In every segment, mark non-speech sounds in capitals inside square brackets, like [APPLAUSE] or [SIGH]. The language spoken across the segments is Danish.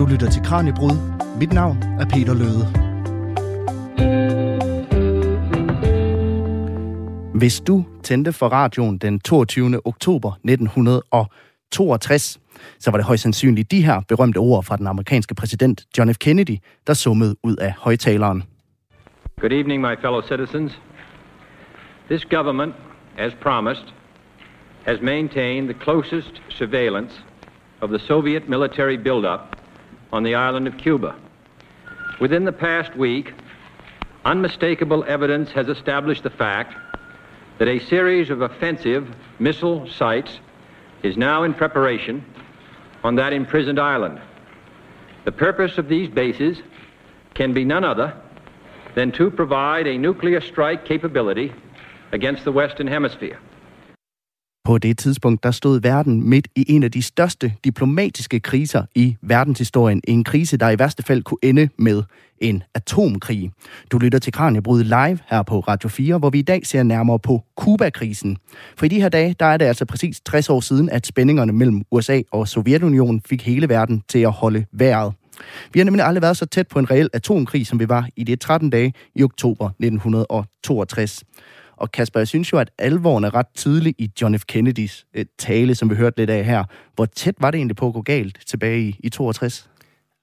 Du lytter til Kranjebrud. Mit navn er Peter Løde. Hvis du tændte for radioen den 22. oktober 1962, så var det højst sandsynligt de her berømte ord fra den amerikanske præsident John F. Kennedy, der summede ud af højtaleren. Good evening, my fellow citizens. This government, as promised, has maintained the closest surveillance of the Soviet military buildup on the island of Cuba. Within the past week, unmistakable evidence has established the fact that a series of offensive missile sites is now in preparation on that imprisoned island. The purpose of these bases can be none other than to provide a nuclear strike capability against the Western Hemisphere. På det tidspunkt, der stod verden midt i en af de største diplomatiske kriser i verdenshistorien. En krise, der i værste fald kunne ende med en atomkrig. Du lytter til Kranjebrud live her på Radio 4, hvor vi i dag ser nærmere på Kuba-krisen. For i de her dage, der er det altså præcis 60 år siden, at spændingerne mellem USA og Sovjetunionen fik hele verden til at holde vejret. Vi har nemlig aldrig været så tæt på en reel atomkrig, som vi var i de 13 dage i oktober 1962. Og Kasper, jeg synes jo, at alvoren er ret tydelig i John F. Kennedys øh, tale, som vi hørte lidt af her. Hvor tæt var det egentlig på at gå galt tilbage i, i 62?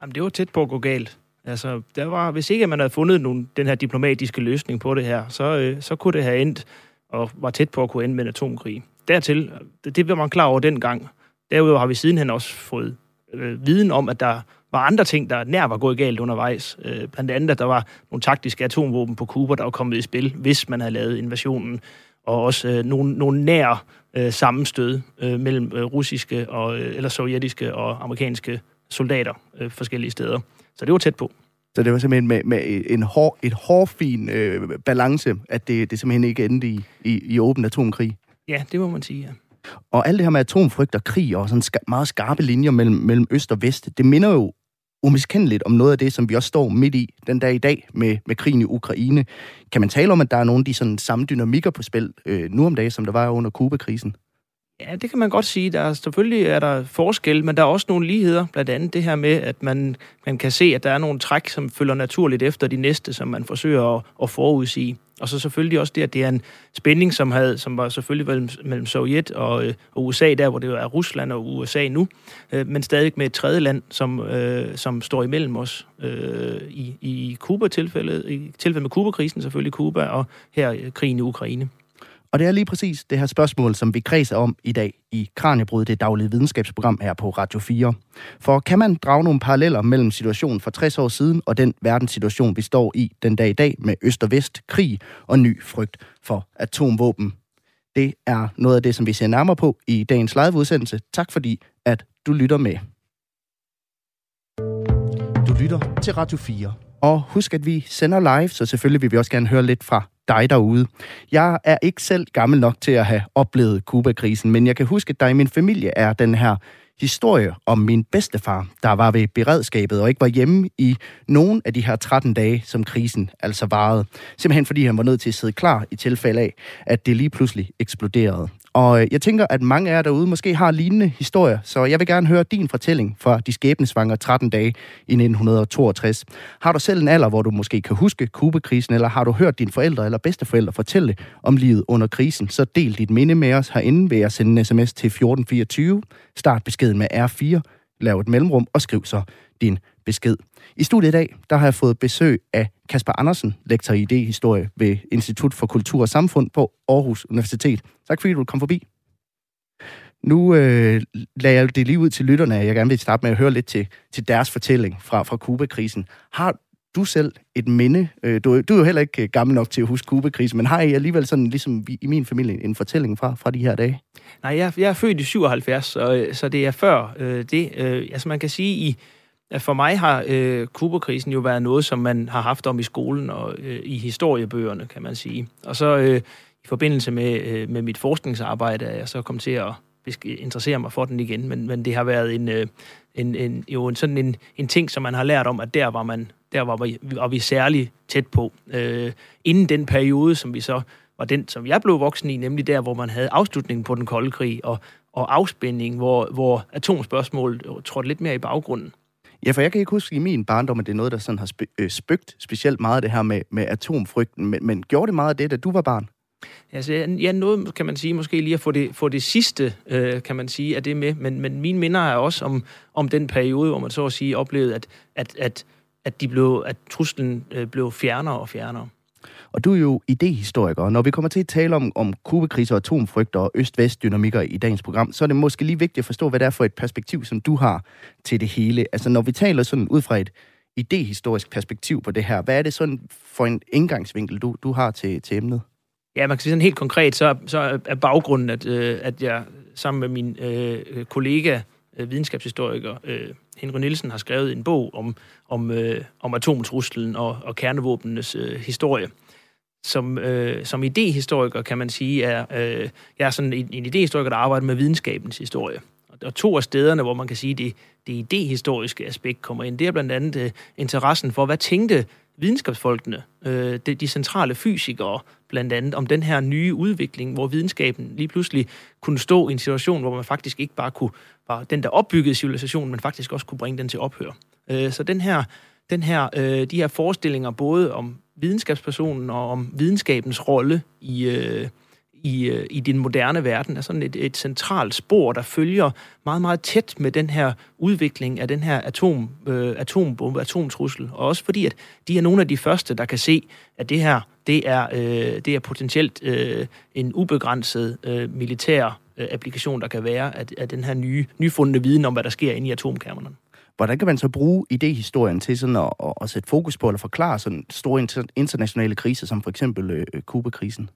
Jamen, det var tæt på at gå galt. Altså, der var, hvis ikke man havde fundet nogen, den her diplomatiske løsning på det her, så, øh, så kunne det have endt, og var tæt på at kunne ende med en atomkrig. Dertil, det, det var man klar over dengang. Derudover har vi sidenhen også fået øh, viden om, at der var andre ting, der nær var gået galt undervejs. Øh, blandt andet, at der var nogle taktiske atomvåben på Kuba, der var kommet i spil, hvis man havde lavet invasionen. Og også øh, nogle, nogle nær øh, sammenstød øh, mellem øh, russiske og, øh, eller sovjetiske og amerikanske soldater øh, forskellige steder. Så det var tæt på. Så det var simpelthen med, med en hår, et hårfin øh, balance, at det, det simpelthen ikke endte i, i, i åben atomkrig. Ja, det må man sige, ja. Og alt det her med atomfrygt og krig og sådan meget skarpe linjer mellem, mellem øst og vest, det minder jo umiskendeligt om noget af det, som vi også står midt i den dag i dag med, med krigen i Ukraine. Kan man tale om, at der er nogle af de sådan, samme dynamikker på spil øh, nu om dagen, som der var under Kuba-krisen? Ja, det kan man godt sige. Der er, selvfølgelig er der forskel, men der er også nogle ligheder. Blandt andet det her med, at man, man kan se, at der er nogle træk, som følger naturligt efter de næste, som man forsøger at, at forudsige. Og så selvfølgelig også det, at det er en spænding, som, havde, som var selvfølgelig mellem, mellem Sovjet og, øh, og USA, der hvor det er Rusland og USA nu, øh, men stadig med et tredje land, som, øh, som står imellem os. Øh, I i Kuba-tilfældet, i tilfældet med Kuba-krisen selvfølgelig Kuba, og her øh, krigen i Ukraine. Og det er lige præcis det her spørgsmål, som vi kredser om i dag i Kranjebrud, det daglige videnskabsprogram her på Radio 4. For kan man drage nogle paralleller mellem situationen for 60 år siden og den verdenssituation, vi står i den dag i dag med øst og vest, krig og ny frygt for atomvåben? Det er noget af det, som vi ser nærmere på i dagens live-udsendelse. Tak fordi, at du lytter med. Du lytter til Radio 4. Og husk, at vi sender live, så selvfølgelig vil vi også gerne høre lidt fra dig derude. Jeg er ikke selv gammel nok til at have oplevet Kubakrisen, men jeg kan huske, at der i min familie er den her historie om min bedstefar, der var ved beredskabet og ikke var hjemme i nogen af de her 13 dage, som krisen altså varede. Simpelthen fordi han var nødt til at sidde klar i tilfælde af, at det lige pludselig eksploderede. Og øh, jeg tænker, at mange af jer derude måske har lignende historier, så jeg vil gerne høre din fortælling fra de skæbnesvangre 13 dage i 1962. Har du selv en alder, hvor du måske kan huske Kubekrisen, eller har du hørt dine forældre eller bedsteforældre fortælle om livet under krisen, så del dit minde med os herinde ved at sende en sms til 1424. Start beskeden med R4, lav et mellemrum og skriv så din besked. I studiet i dag, der har jeg fået besøg af Kasper Andersen, lektor i idéhistorie ved Institut for Kultur og Samfund på Aarhus Universitet. Tak fordi du kom forbi. Nu øh, lader jeg det lige ud til lytterne, jeg gerne vil starte med at høre lidt til, til deres fortælling fra, fra Kuba-krisen. Har du selv et minde? Øh, du, du er jo heller ikke øh, gammel nok til at huske Kuba-krisen, men har I alligevel sådan, ligesom i min familie, en fortælling fra, fra de her dage? Nej, jeg, jeg er født i 77, så, øh, så det er før øh, det. Øh, altså man kan sige, i at for mig har øh, Kuberkrisen jo været noget, som man har haft om i skolen og øh, i historiebøgerne, kan man sige. Og så øh, i forbindelse med, øh, med mit forskningsarbejde er jeg så kommet til at interessere mig for den igen, men, men det har været en, øh, en, en, jo en, sådan en, en ting, som man har lært om, at der var, man, der var, vi, var vi særlig tæt på. Øh, inden den periode, som vi så var den, som jeg blev voksen i, nemlig der, hvor man havde afslutningen på den kolde krig og, og afspænding, hvor, hvor atomspørgsmålet trådte lidt mere i baggrunden. Ja, for jeg kan ikke huske i min barndom, at det er noget, der sådan har sp- øh, spøgt specielt meget det her med, med atomfrygten. Men, men gjorde det meget af det, da du var barn? Altså, ja, noget kan man sige, måske lige at få det, få det sidste, øh, kan man sige, af det med. Men, men mine minder er også om, om den periode, hvor man så at sige oplevede, at, at, at, at, de blev, at truslen øh, blev fjernere og fjernere. Og du er jo idehistoriker, og når vi kommer til at tale om, om kubekriser atomfrygter og øst-vest-dynamikker i dagens program, så er det måske lige vigtigt at forstå, hvad det er for et perspektiv, som du har til det hele. Altså når vi taler sådan ud fra et idehistorisk perspektiv på det her, hvad er det sådan for en indgangsvinkel, du, du har til, til emnet? Ja, man kan sige sådan helt konkret, så, så er baggrunden, at, øh, at jeg sammen med min øh, kollega, øh, videnskabshistoriker øh, Henry Nielsen, har skrevet en bog om, om, øh, om atomtruslen og, og kernevåbenes øh, historie. Som, øh, som idehistoriker kan man sige, er øh, jeg er sådan en, en idehistoriker, der arbejder med videnskabens historie. Og to af stederne, hvor man kan sige, det, det idehistoriske aspekt kommer ind, det er blandt andet øh, interessen for, hvad tænkte videnskabsfolkene, øh, de, de centrale fysikere blandt andet, om den her nye udvikling, hvor videnskaben lige pludselig kunne stå i en situation, hvor man faktisk ikke bare kunne, bare den der opbyggede civilisation, men faktisk også kunne bringe den til ophør. Øh, så den her, den her, øh, de her forestillinger, både om videnskabspersonen og om videnskabens rolle i, øh, i, øh, i den moderne verden er sådan et, et centralt spor, der følger meget, meget tæt med den her udvikling af den her atom, øh, atombombe, atomtrussel. Og også fordi, at de er nogle af de første, der kan se, at det her, det er, øh, det er potentielt øh, en ubegrænset øh, militær øh, applikation, der kan være af, af den her nye, nyfundne viden om, hvad der sker inde i atomkammerne. Hvordan kan man så bruge idehistorien til sådan at, at, at sætte fokus på eller forklare sådan store internationale kriser, som for eksempel øh, øh Kuba-krisen?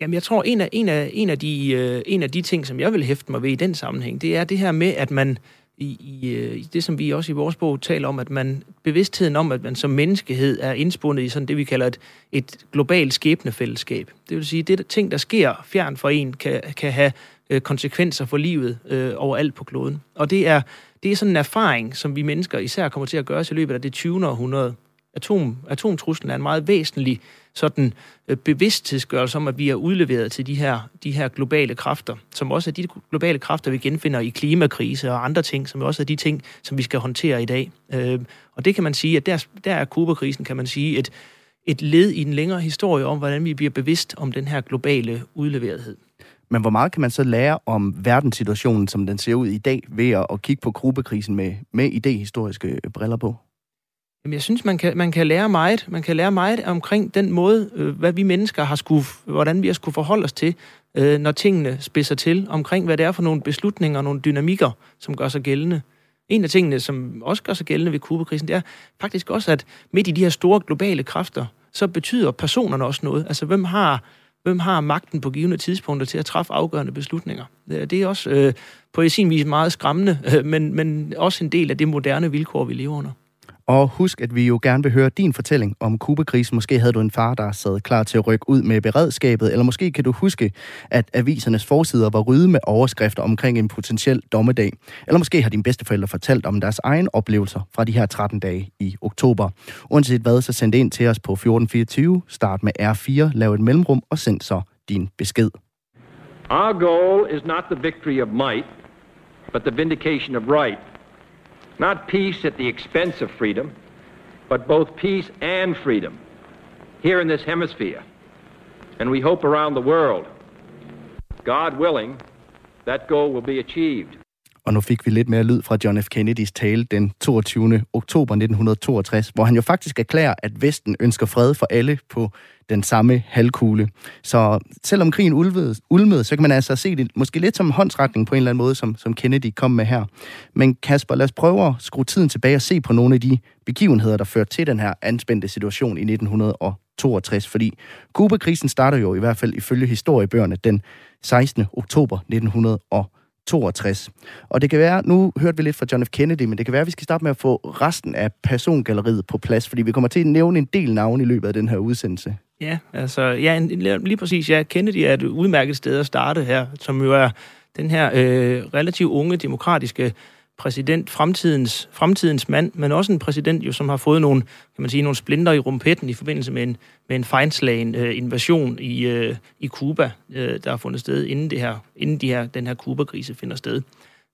Jamen, jeg tror, en af, en af, en af, de, øh, en af de ting, som jeg vil hæfte mig ved i den sammenhæng, det er det her med, at man i, i, øh, i det, som vi også i vores bog taler om, at man bevidstheden om, at man som menneskehed er indspundet i sådan det, vi kalder et, et globalt skæbnefællesskab. Det vil sige, at det ting, der sker fjern for en, kan, kan have øh, konsekvenser for livet øh, overalt på kloden. Og det er, det er sådan en erfaring, som vi mennesker især kommer til at gøre i løbet af det 20. århundrede. Atom, atomtruslen er en meget væsentlig sådan øh, bevidsthedsgørelse om, at vi er udleveret til de her, de her globale kræfter, som også er de globale kræfter, vi genfinder i klimakrise og andre ting, som også er de ting, som vi skal håndtere i dag. Øh, og det kan man sige, at der, der er Kuba-krisen, kan man sige, et, et led i en længere historie om, hvordan vi bliver bevidst om den her globale udleverethed. Men hvor meget kan man så lære om verdenssituationen, som den ser ud i dag, ved at, at kigge på Kuba-krisen med, med idehistoriske øh, briller på? Jamen, jeg synes, man kan, man kan lære meget. Man kan lære meget omkring den måde, øh, hvad vi mennesker har skulle, hvordan vi har skulle forholde os til, øh, når tingene spidser til, omkring hvad det er for nogle beslutninger og nogle dynamikker, som gør sig gældende. En af tingene, som også gør sig gældende ved Kubakrisen, det er faktisk også, at midt i de her store globale kræfter, så betyder personerne også noget. Altså, hvem har, hvem har magten på givende tidspunkter til at træffe afgørende beslutninger? Øh, det er også øh, på sin vis meget skræmmende, øh, men, men også en del af det moderne vilkår, vi lever under. Og husk, at vi jo gerne vil høre din fortælling om Kubekrisen. Måske havde du en far, der sad klar til at rykke ud med beredskabet, eller måske kan du huske, at avisernes forsider var rydde med overskrifter omkring en potentiel dommedag. Eller måske har dine bedsteforældre fortalt om deres egen oplevelser fra de her 13 dage i oktober. Uanset hvad, så send det ind til os på 1424, start med R4, lav et mellemrum og send så din besked. Our goal is not the victory of might, but the vindication of right. Not peace at the expense of freedom, but both peace and freedom here in this hemisphere. And we hope around the world. God willing, that goal will be achieved. Og nu fik vi lidt mere lyd fra John F. Kennedys tale den 22. oktober 1962, hvor han jo faktisk erklærer, at Vesten ønsker fred for alle på den samme halvkugle. Så selvom krigen ulvede, ulmede så kan man altså se det måske lidt som håndsretning på en eller anden måde, som, som Kennedy kom med her. Men Kasper, lad os prøve at skrue tiden tilbage og se på nogle af de begivenheder, der førte til den her anspændte situation i 1962, fordi Kuba-krisen starter jo i hvert fald ifølge historiebøgerne den 16. oktober 1962. 62. Og det kan være, nu hørte vi lidt fra John F. Kennedy, men det kan være, at vi skal starte med at få resten af persongalleriet på plads, fordi vi kommer til at nævne en del navne i løbet af den her udsendelse. Ja, altså, ja, lige præcis. Ja, Kennedy er et udmærket sted at starte her, som jo er den her øh, relativt unge demokratiske præsident, fremtidens, fremtidens mand, men også en præsident, jo, som har fået nogle, kan man sige, nogle splinter i rumpetten i forbindelse med en, med en fejnslagen øh, invasion i, øh, i Cuba, øh, der har fundet sted, inden, det her, inden de her, den her Kuba-krise finder sted,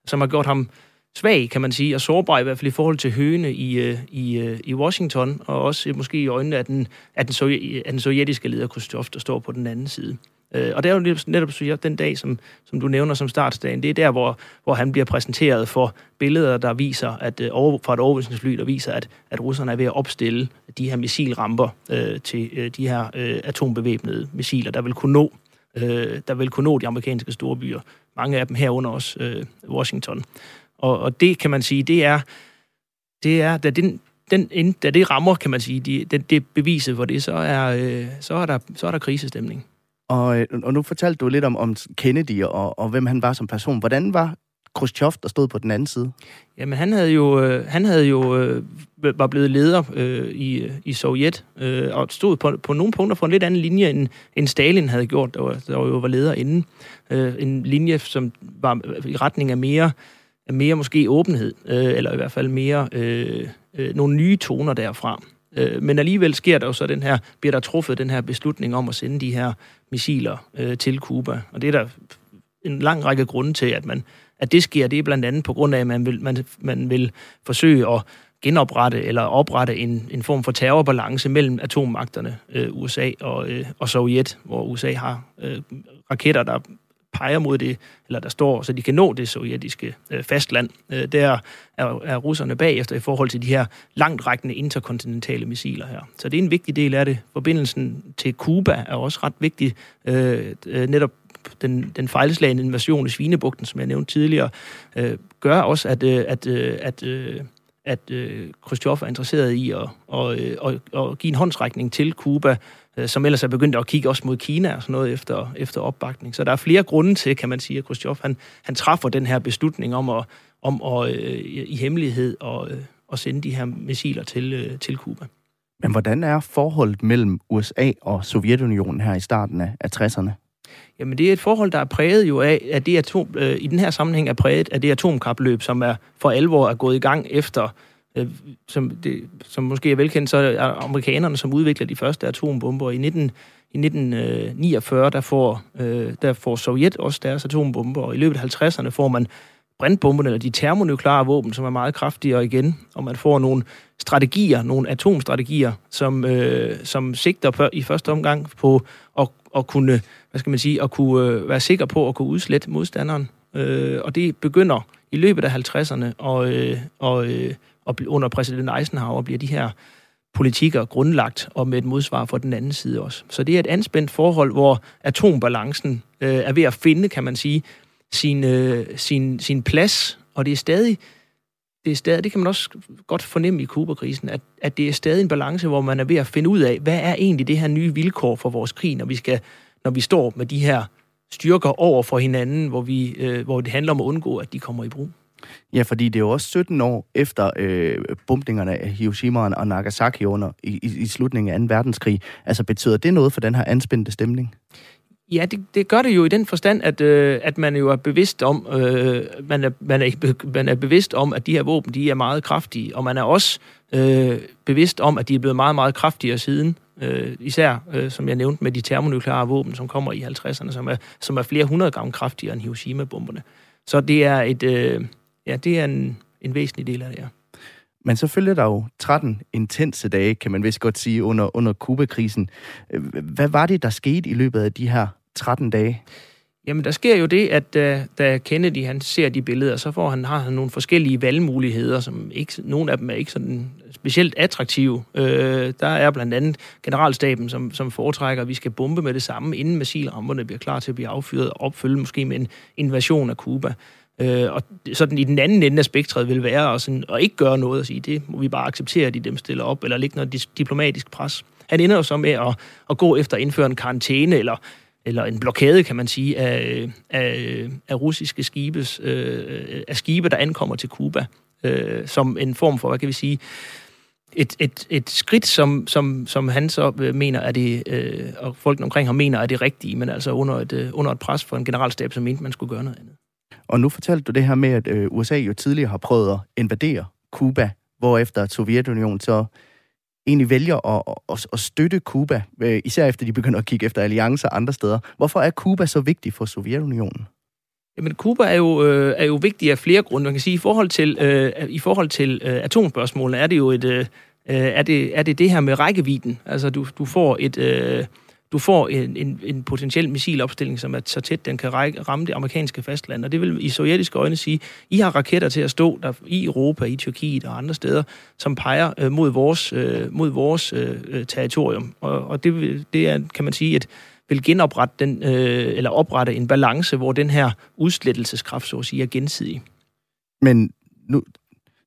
som har gjort ham svag, kan man sige, og sårbar i hvert fald i forhold til høne i, øh, i, øh, i Washington, og også måske i øjnene af den, af den, sovje, af den sovjetiske leder Khrushchev, der står på den anden side. Øh, og det er jo netop så den dag, som, som du nævner som startsdagen, det er der, hvor, hvor han bliver præsenteret for billeder, der viser, at øh, over, fra et overvågningsfly, der viser, at, at russerne er ved at opstille de her missilramper øh, til øh, de her øh, atombevæbnede missiler, der vil kunne nå øh, der vil kunne nå de amerikanske store byer. Mange af dem herunder også øh, Washington. Og, og det kan man sige, det er, det er da, den, den, da det rammer, kan man sige, de, det, det beviset for det, så er, øh, så er, der, så er der krisestemning. Og, øh, og nu fortalte du lidt om, om Kennedy og, og hvem han var som person. Hvordan var Khrushchev, der stod på den anden side? Jamen, han havde jo, øh, han havde jo øh, var blevet leder øh, i, øh, i Sovjet, øh, og stod på, på nogle punkter på en lidt anden linje, end, end Stalin havde gjort, der, var, der jo var leder inden. Øh, en linje, som var i retning af mere, mere måske åbenhed, øh, eller i hvert fald mere øh, øh, nogle nye toner derfra. Øh, men alligevel sker der jo så den her, bliver der truffet den her beslutning om at sende de her missiler øh, til Cuba. Og det er der en lang række grunde til, at, man, at det sker. Det er blandt andet på grund af, at man vil, man, man vil forsøge at genoprette eller oprette en, en form for terrorbalance mellem atommagterne, øh, USA og, øh, og Sovjet, hvor USA har øh, raketter, der peger mod det, eller der står, så de kan nå det sovjetiske øh, fastland. Øh, der er, er russerne bagefter i forhold til de her langtrækkende interkontinentale missiler her. Så det er en vigtig del af det. Forbindelsen til Kuba er også ret vigtig. Øh, øh netop den, den fejlslagende invasion i Svinebugten, som jeg nævnte tidligere, øh, gør også, at, øh, at, øh, at, øh, at øh, Khrushchev er interesseret i at, og, at, og, og give en håndsrækning til Kuba, som ellers er begyndt at kigge også mod Kina og sådan noget efter, efter opbakning. Så der er flere grunde til, kan man sige, at Khrushchev han, han træffer den her beslutning om at, om at øh, i hemmelighed og, øh, at sende de her missiler til, øh, til Kuba. Men hvordan er forholdet mellem USA og Sovjetunionen her i starten af 60'erne? Jamen det er et forhold, der er præget jo af, at det atom, øh, i den her sammenhæng er præget af det atomkapløb, som er for alvor er gået i gang efter, øh, som, det, som måske er velkendt, så er amerikanerne, som udvikler de første atombomber. I, 19, i 1949, øh, der får, øh, der får Sovjet også deres atombomber, og i løbet af 50'erne får man brintbomberne, eller de termonukleare våben, som er meget kraftigere igen, og man får nogle strategier, nogle atomstrategier, som, øh, som sigter på, i første omgang på at, at kunne hvad skal man sige, at kunne øh, være sikker på at kunne udslette modstanderen. Øh, og det begynder i løbet af 50'erne, og, øh, og, øh, og under præsident Eisenhower bliver de her politikker grundlagt, og med et modsvar fra den anden side også. Så det er et anspændt forhold, hvor atombalancen øh, er ved at finde, kan man sige, sin, øh, sin, sin plads, og det er stadig det er stadig, det kan man også godt fornemme i Kuba-krisen, at, at det er stadig en balance, hvor man er ved at finde ud af, hvad er egentlig det her nye vilkår for vores krig, når vi skal når vi står med de her styrker over for hinanden, hvor, vi, øh, hvor det handler om at undgå, at de kommer i brug. Ja, fordi det er jo også 17 år efter øh, bombningerne af Hiroshima og Nagasaki under i, i, i slutningen af 2. verdenskrig. Altså betyder det noget for den her anspændte stemning? Ja, det, det gør det jo i den forstand, at, øh, at man jo er bevidst om, øh, man, er, man, er, man er bevidst om, at de her våben, de er meget kraftige, og man er også øh, bevidst om, at de er blevet meget, meget kraftigere siden. Øh, især, øh, som jeg nævnte, med de termonukleare våben, som kommer i 50'erne, som er, som er flere hundrede gange kraftigere end Hiroshima-bomberne. Så det er et, øh, ja, det er en, en væsentlig del af det, ja. Men så følger der jo 13 intense dage, kan man vist godt sige, under, under Kuba-krisen. Øh, hvad var det, der skete i løbet af de her 13 dage? Jamen, der sker jo det, at da, da Kennedy han ser de billeder, så får han, har han nogle forskellige valgmuligheder, som ikke, nogle af dem er ikke sådan specielt attraktive. Øh, der er blandt andet generalstaben, som, som foretrækker, at vi skal bombe med det samme, inden missilrammerne bliver klar til at blive affyret, og opfylde måske med en invasion af Cuba. Øh, og sådan i den anden ende af spektret vil være at, sådan, at ikke gøre noget og sige, det må vi bare acceptere, at de dem stiller op, eller lægge noget diplomatisk pres. Han ender jo så med at, at gå efter at indføre en karantæne, eller eller en blokade, kan man sige, af, af, af russiske skibes, øh, af skibe, der ankommer til Kuba, øh, som en form for, hvad kan vi sige, et, et, et skridt, som, som, som han så øh, mener er det, øh, og folk omkring ham mener er det rigtige, men altså under et, øh, under et pres for en generalstab, som mente, man skulle gøre noget andet. Og nu fortalte du det her med, at øh, USA jo tidligere har prøvet at invadere Kuba, hvorefter Sovjetunionen så egentlig vælger at, at, at støtte Kuba, øh, især efter de begynder at kigge efter alliancer andre steder. Hvorfor er Kuba så vigtig for Sovjetunionen? Jamen, Cuba er jo, øh, er jo vigtig af flere grunde. Man kan sige, i forhold til, øh, i forhold til øh, atomspørgsmålene er det jo et... Øh, øh er, det, er det det her med rækkevidden? Altså, du, du får et... Øh, du får en, en, en potentiel missilopstilling, som er så tæt, den kan række, ramme det amerikanske fastland. Og det vil i sovjetiske øjne sige, I har raketter til at stå der i Europa, i Tyrkiet og andre steder, som peger øh, mod vores, øh, mod vores øh, øh territorium. Og, og det, det er, kan man sige, at vil genoprette den, øh, eller oprette en balance, hvor den her udslettelseskraft, så at sige, er gensidig. Men nu,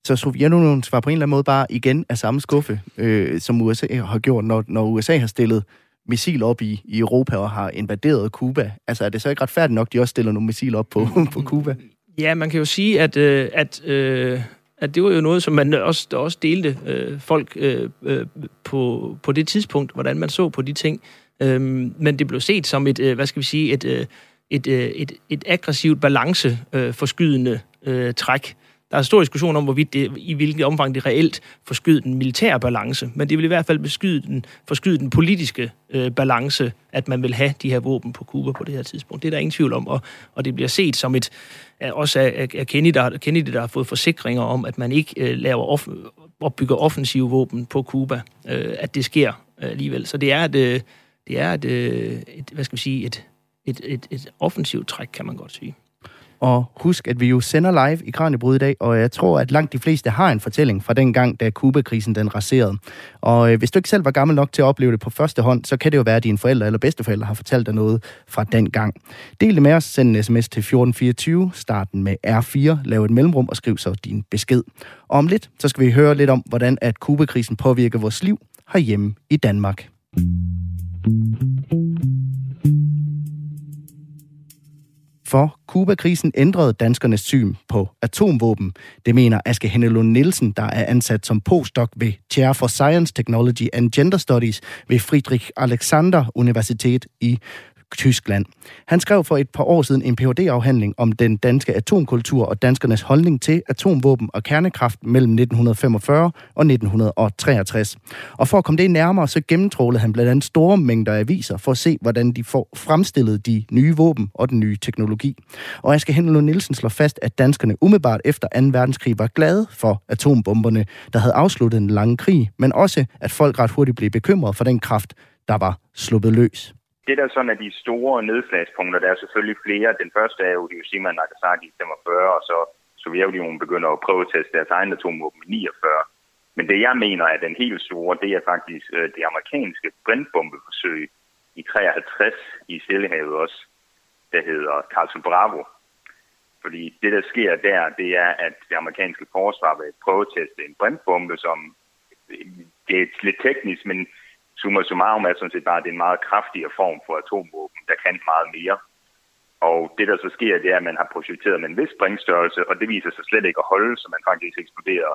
så Sovjetunionen svarer på en eller anden måde bare igen af samme skuffe, øh, som USA har gjort, når, når USA har stillet missil op i, i Europa og har invaderet Cuba. Altså er det så ikke retfærdigt nok, de også stiller nogle missil op på, [LAUGHS] på Cuba? Ja, man kan jo sige, at, øh, at, øh, at det var jo noget, som man også, der også delte øh, folk øh, øh, på, på det tidspunkt, hvordan man så på de ting. Øh, men det blev set som et, øh, hvad skal vi sige, et, øh, et, øh, et, et aggressivt balanceforskydende øh, træk. Der er stor diskussion om, hvorvidt det, i hvilket omfang det reelt forskyder den militære balance, men det vil i hvert fald beskyde den, forskyde den politiske øh, balance, at man vil have de her våben på Cuba på det her tidspunkt. Det er der ingen tvivl om, og, og det bliver set som et, også af, af Kennedy, der, Kennedy, der har fået forsikringer om, at man ikke øh, laver off, opbygger offensive våben på Cuba, øh, at det sker øh, alligevel. Så det er et, øh, det er et, øh, et, hvad skal vi sige, et, et, et, et offensivt træk, kan man godt sige. Og husk, at vi jo sender live i Kranjebryd i dag, og jeg tror, at langt de fleste har en fortælling fra den gang, da Kuba-krisen den raserede. Og øh, hvis du ikke selv var gammel nok til at opleve det på første hånd, så kan det jo være, at dine forældre eller bedsteforældre har fortalt dig noget fra den gang. Del det med os, send en sms til 1424, starten med R4, lav et mellemrum og skriv så din besked. Og om lidt, så skal vi høre lidt om, hvordan at Kuba-krisen påvirker vores liv herhjemme i Danmark. For Kuba-krisen ændrede danskernes syn på atomvåben. Det mener Aske Hennelund Nielsen, der er ansat som postdoc ved Chair for Science, Technology and Gender Studies ved Friedrich Alexander Universitet i Tyskland. Han skrev for et par år siden en Ph.D.-afhandling om den danske atomkultur og danskernes holdning til atomvåben og kernekraft mellem 1945 og 1963. Og for at komme det nærmere, så gennemtrålede han blandt andet store mængder aviser for at se, hvordan de får fremstillet de nye våben og den nye teknologi. Og jeg skal Henrik Nielsen slår fast, at danskerne umiddelbart efter 2. verdenskrig var glade for atombomberne, der havde afsluttet en lang krig, men også at folk ret hurtigt blev bekymret for den kraft, der var sluppet løs det der sådan er de store nedslagspunkter, der er selvfølgelig flere. Den første er jo Hiroshima og Nagasaki i 45, og så Sovjetunionen begynder at prøve at teste deres egen atomvåben i 49. Men det jeg mener er den helt store, det er faktisk øh, det amerikanske brintbombeforsøg i 53 i Stillehavet også, der hedder Carlson Bravo. Fordi det, der sker der, det er, at det amerikanske forsvar vil prøve at teste en brintbombe, som det er lidt teknisk, men summa summarum er sådan set bare, at det er en meget kraftigere form for atomvåben, der kan meget mere. Og det, der så sker, det er, at man har projekteret med en vis springstørrelse, og det viser sig slet ikke at holde, så man faktisk eksploderer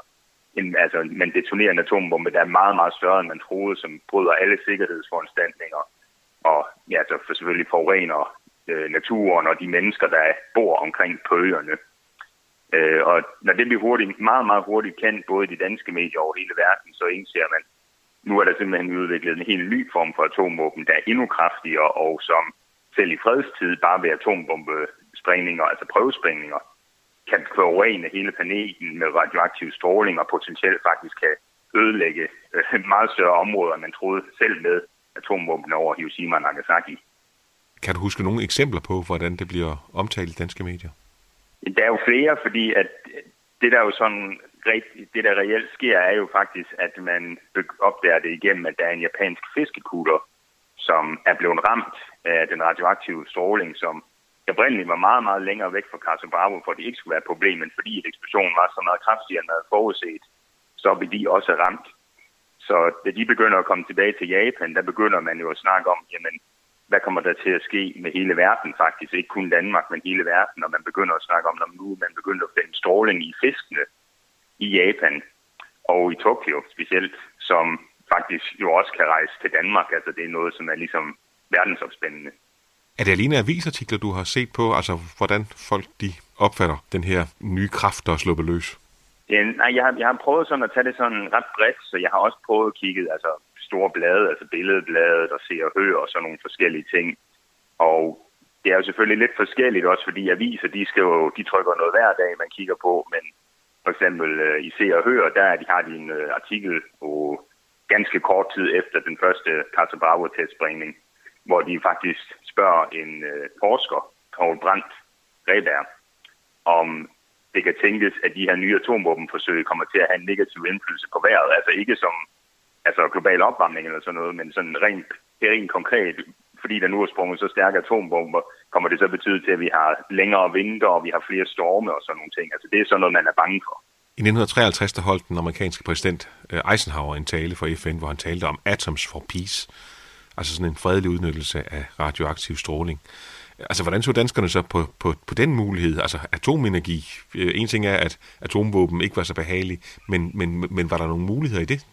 en, altså, man detonerer en atombombe, der er meget, meget større, end man troede, som bryder alle sikkerhedsforanstaltninger, og ja, så for selvfølgelig forurener øh, naturen og de mennesker, der bor omkring på øerne. Øh, og når det bliver hurtigt, meget, meget hurtigt kendt, både i de danske medier over hele verden, så indser man, nu er der simpelthen udviklet en helt ny form for atomvåben, der er endnu kraftigere og som selv i fredstid bare ved atombombesprængninger, altså prøvesprængninger, kan forurene hele planeten med radioaktiv stråling og potentielt faktisk kan ødelægge øh, meget større områder, end man troede selv med atomvåben over Hiroshima og Nagasaki. Kan du huske nogle eksempler på, hvordan det bliver omtalt i danske medier? Der er jo flere, fordi at det der jo sådan det der reelt sker, er jo faktisk, at man opdager det igennem, at der er en japansk fiskekutter, som er blevet ramt af den radioaktive stråling, som oprindeligt var meget, meget længere væk fra Casa Bravo, for det ikke skulle være et problem, men fordi eksplosionen var så meget kraftigere, end man havde forudset, så blev de også ramt. Så da de begynder at komme tilbage til Japan, der begynder man jo at snakke om, jamen, hvad kommer der til at ske med hele verden faktisk? Ikke kun Danmark, men hele verden, og man begynder at snakke om, når nu man begynder at finde stråling i fiskene, i Japan og i Tokyo specielt, som faktisk jo også kan rejse til Danmark. Altså det er noget, som er ligesom verdensopspændende. Er det alene avisartikler, du har set på, altså hvordan folk de opfatter den her nye kraft, der er sluppet løs? Ja, nej, jeg har, jeg har prøvet sådan at tage det sådan ret bredt, så jeg har også prøvet at kigge altså store blade, altså billedbladet og se og høre og sådan nogle forskellige ting. Og det er jo selvfølgelig lidt forskelligt også, fordi aviser, de, skal jo, de trykker noget hver dag, man kigger på, men for eksempel øh, i Se og Hør, der de har de en øh, artikel og ganske kort tid efter den første Casa Bravo-testspringning, hvor de faktisk spørger en øh, forsker, Paul Brandt Reberg, om det kan tænkes, at de her nye atomvåbenforsøg kommer til at have en negativ indflydelse på vejret. Altså ikke som altså global opvarmning eller sådan noget, men sådan rent, rent konkret, fordi der nu er sprunget så stærke atombomber, kommer det så betyde til, at vi har længere vinter, og vi har flere storme og sådan nogle ting. Altså det er sådan noget, man er bange for. I 1953 der holdt den amerikanske præsident øh, Eisenhower en tale for FN, hvor han talte om Atoms for Peace, altså sådan en fredelig udnyttelse af radioaktiv stråling. Altså, hvordan så danskerne så på, på, på den mulighed? Altså, atomenergi. Øh, en ting er, at atomvåben ikke var så behagelige, men, men, men var der nogle muligheder i det?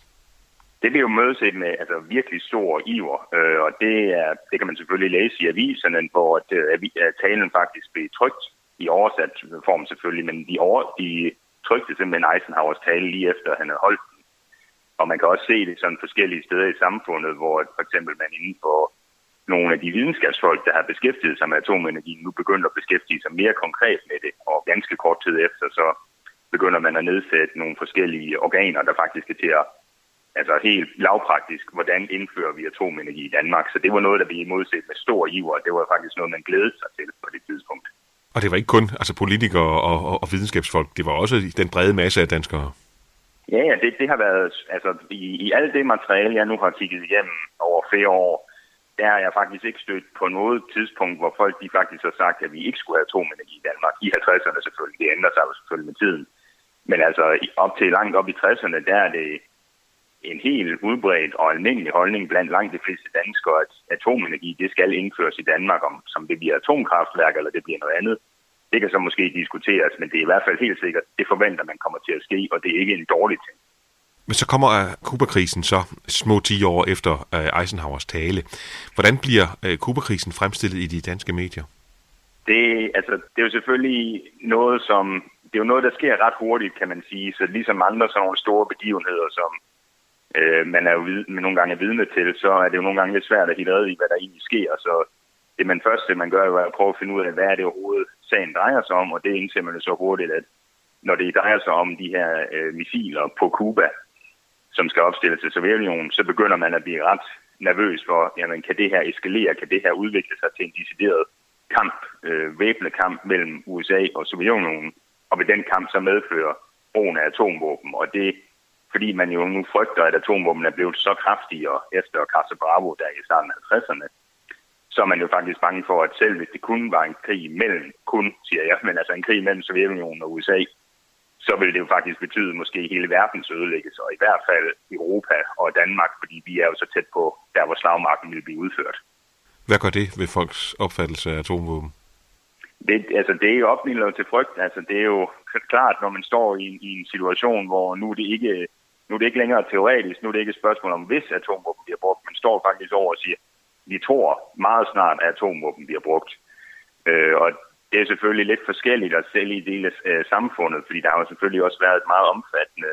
Det bliver jo mødes med altså, virkelig stor iver, øh, og det, er, det kan man selvfølgelig læse i aviserne, hvor at, øh, at talen faktisk blev trygt i oversat form selvfølgelig, men de, over, de trykte simpelthen Eisenhowers tale lige efter, at han havde holdt den. Og man kan også se det sådan forskellige steder i samfundet, hvor for eksempel man inden for nogle af de videnskabsfolk, der har beskæftiget sig med atomenergi, nu begynder at beskæftige sig mere konkret med det. Og ganske kort tid efter, så begynder man at nedsætte nogle forskellige organer, der faktisk er til at altså helt lavpraktisk, hvordan indfører vi atomenergi i Danmark. Så det var noget, der blev imodset med stor iver, det var faktisk noget, man glædede sig til på det tidspunkt. Og det var ikke kun altså politikere og, og, og videnskabsfolk, det var også den brede masse af danskere. Ja, ja, det, det har været, altså i, i alt det materiale, jeg nu har kigget igennem over flere år, der er jeg faktisk ikke stødt på noget tidspunkt, hvor folk de faktisk har sagt, at vi ikke skulle have atomenergi i Danmark. I 50'erne selvfølgelig, det ændrer sig jo selvfølgelig med tiden. Men altså op til langt op i 60'erne, der er det en helt udbredt og almindelig holdning blandt langt de fleste danskere, at atomenergi det skal indføres i Danmark, om som det bliver atomkraftværk eller det bliver noget andet. Det kan så måske diskuteres, men det er i hvert fald helt sikkert, det forventer man kommer til at ske, og det er ikke en dårlig ting. Men så kommer Kuba-krisen så små 10 år efter uh, Eisenhowers tale. Hvordan bliver Kuba-krisen fremstillet i de danske medier? Det, altså, det er jo selvfølgelig noget, som... Det er jo noget, der sker ret hurtigt, kan man sige. Så ligesom andre sådan nogle store begivenheder, som øh, man er jo vid, nogle gange er vidne til, så er det jo nogle gange lidt svært at hitte i, hvad der egentlig sker. Så det man første, man gør, er at prøve at finde ud af, hvad er det overhovedet sagen drejer sig om, og det indser man så hurtigt, at når det drejer sig om de her øh, missiler på Cuba, som skal opstilles til Sovjetunionen, så begynder man at blive ret nervøs for, jamen kan det her eskalere, kan det her udvikle sig til en decideret kamp, øh, væbnet kamp mellem USA og Sovjetunionen, og vil den kamp så medfører brugen af atomvåben, og det fordi man jo nu frygter, at atomvåben er blevet så kraftigere efter Casa Bravo, der i starten af 50'erne, så er man jo faktisk bange for, at selv hvis det kun var en krig mellem, kun siger jeg, men altså en krig mellem Sovjetunionen og USA, så ville det jo faktisk betyde måske hele verdens ødelæggelse, og i hvert fald Europa og Danmark, fordi vi er jo så tæt på der, hvor slagmarken ville blive udført. Hvad gør det ved folks opfattelse af atomvåben? Det, altså, det er jo opnildet til frygt. Altså, det er jo klart, når man står i, i en situation, hvor nu er det ikke nu er det ikke længere teoretisk, nu er det ikke et spørgsmål om, hvis atomvåben bliver brugt, Man står faktisk over og siger, vi tror meget snart, at atomvåben bliver brugt. Øh, og det er selvfølgelig lidt forskelligt at sælge i dele af øh, samfundet, fordi der har jo selvfølgelig også været et meget omfattende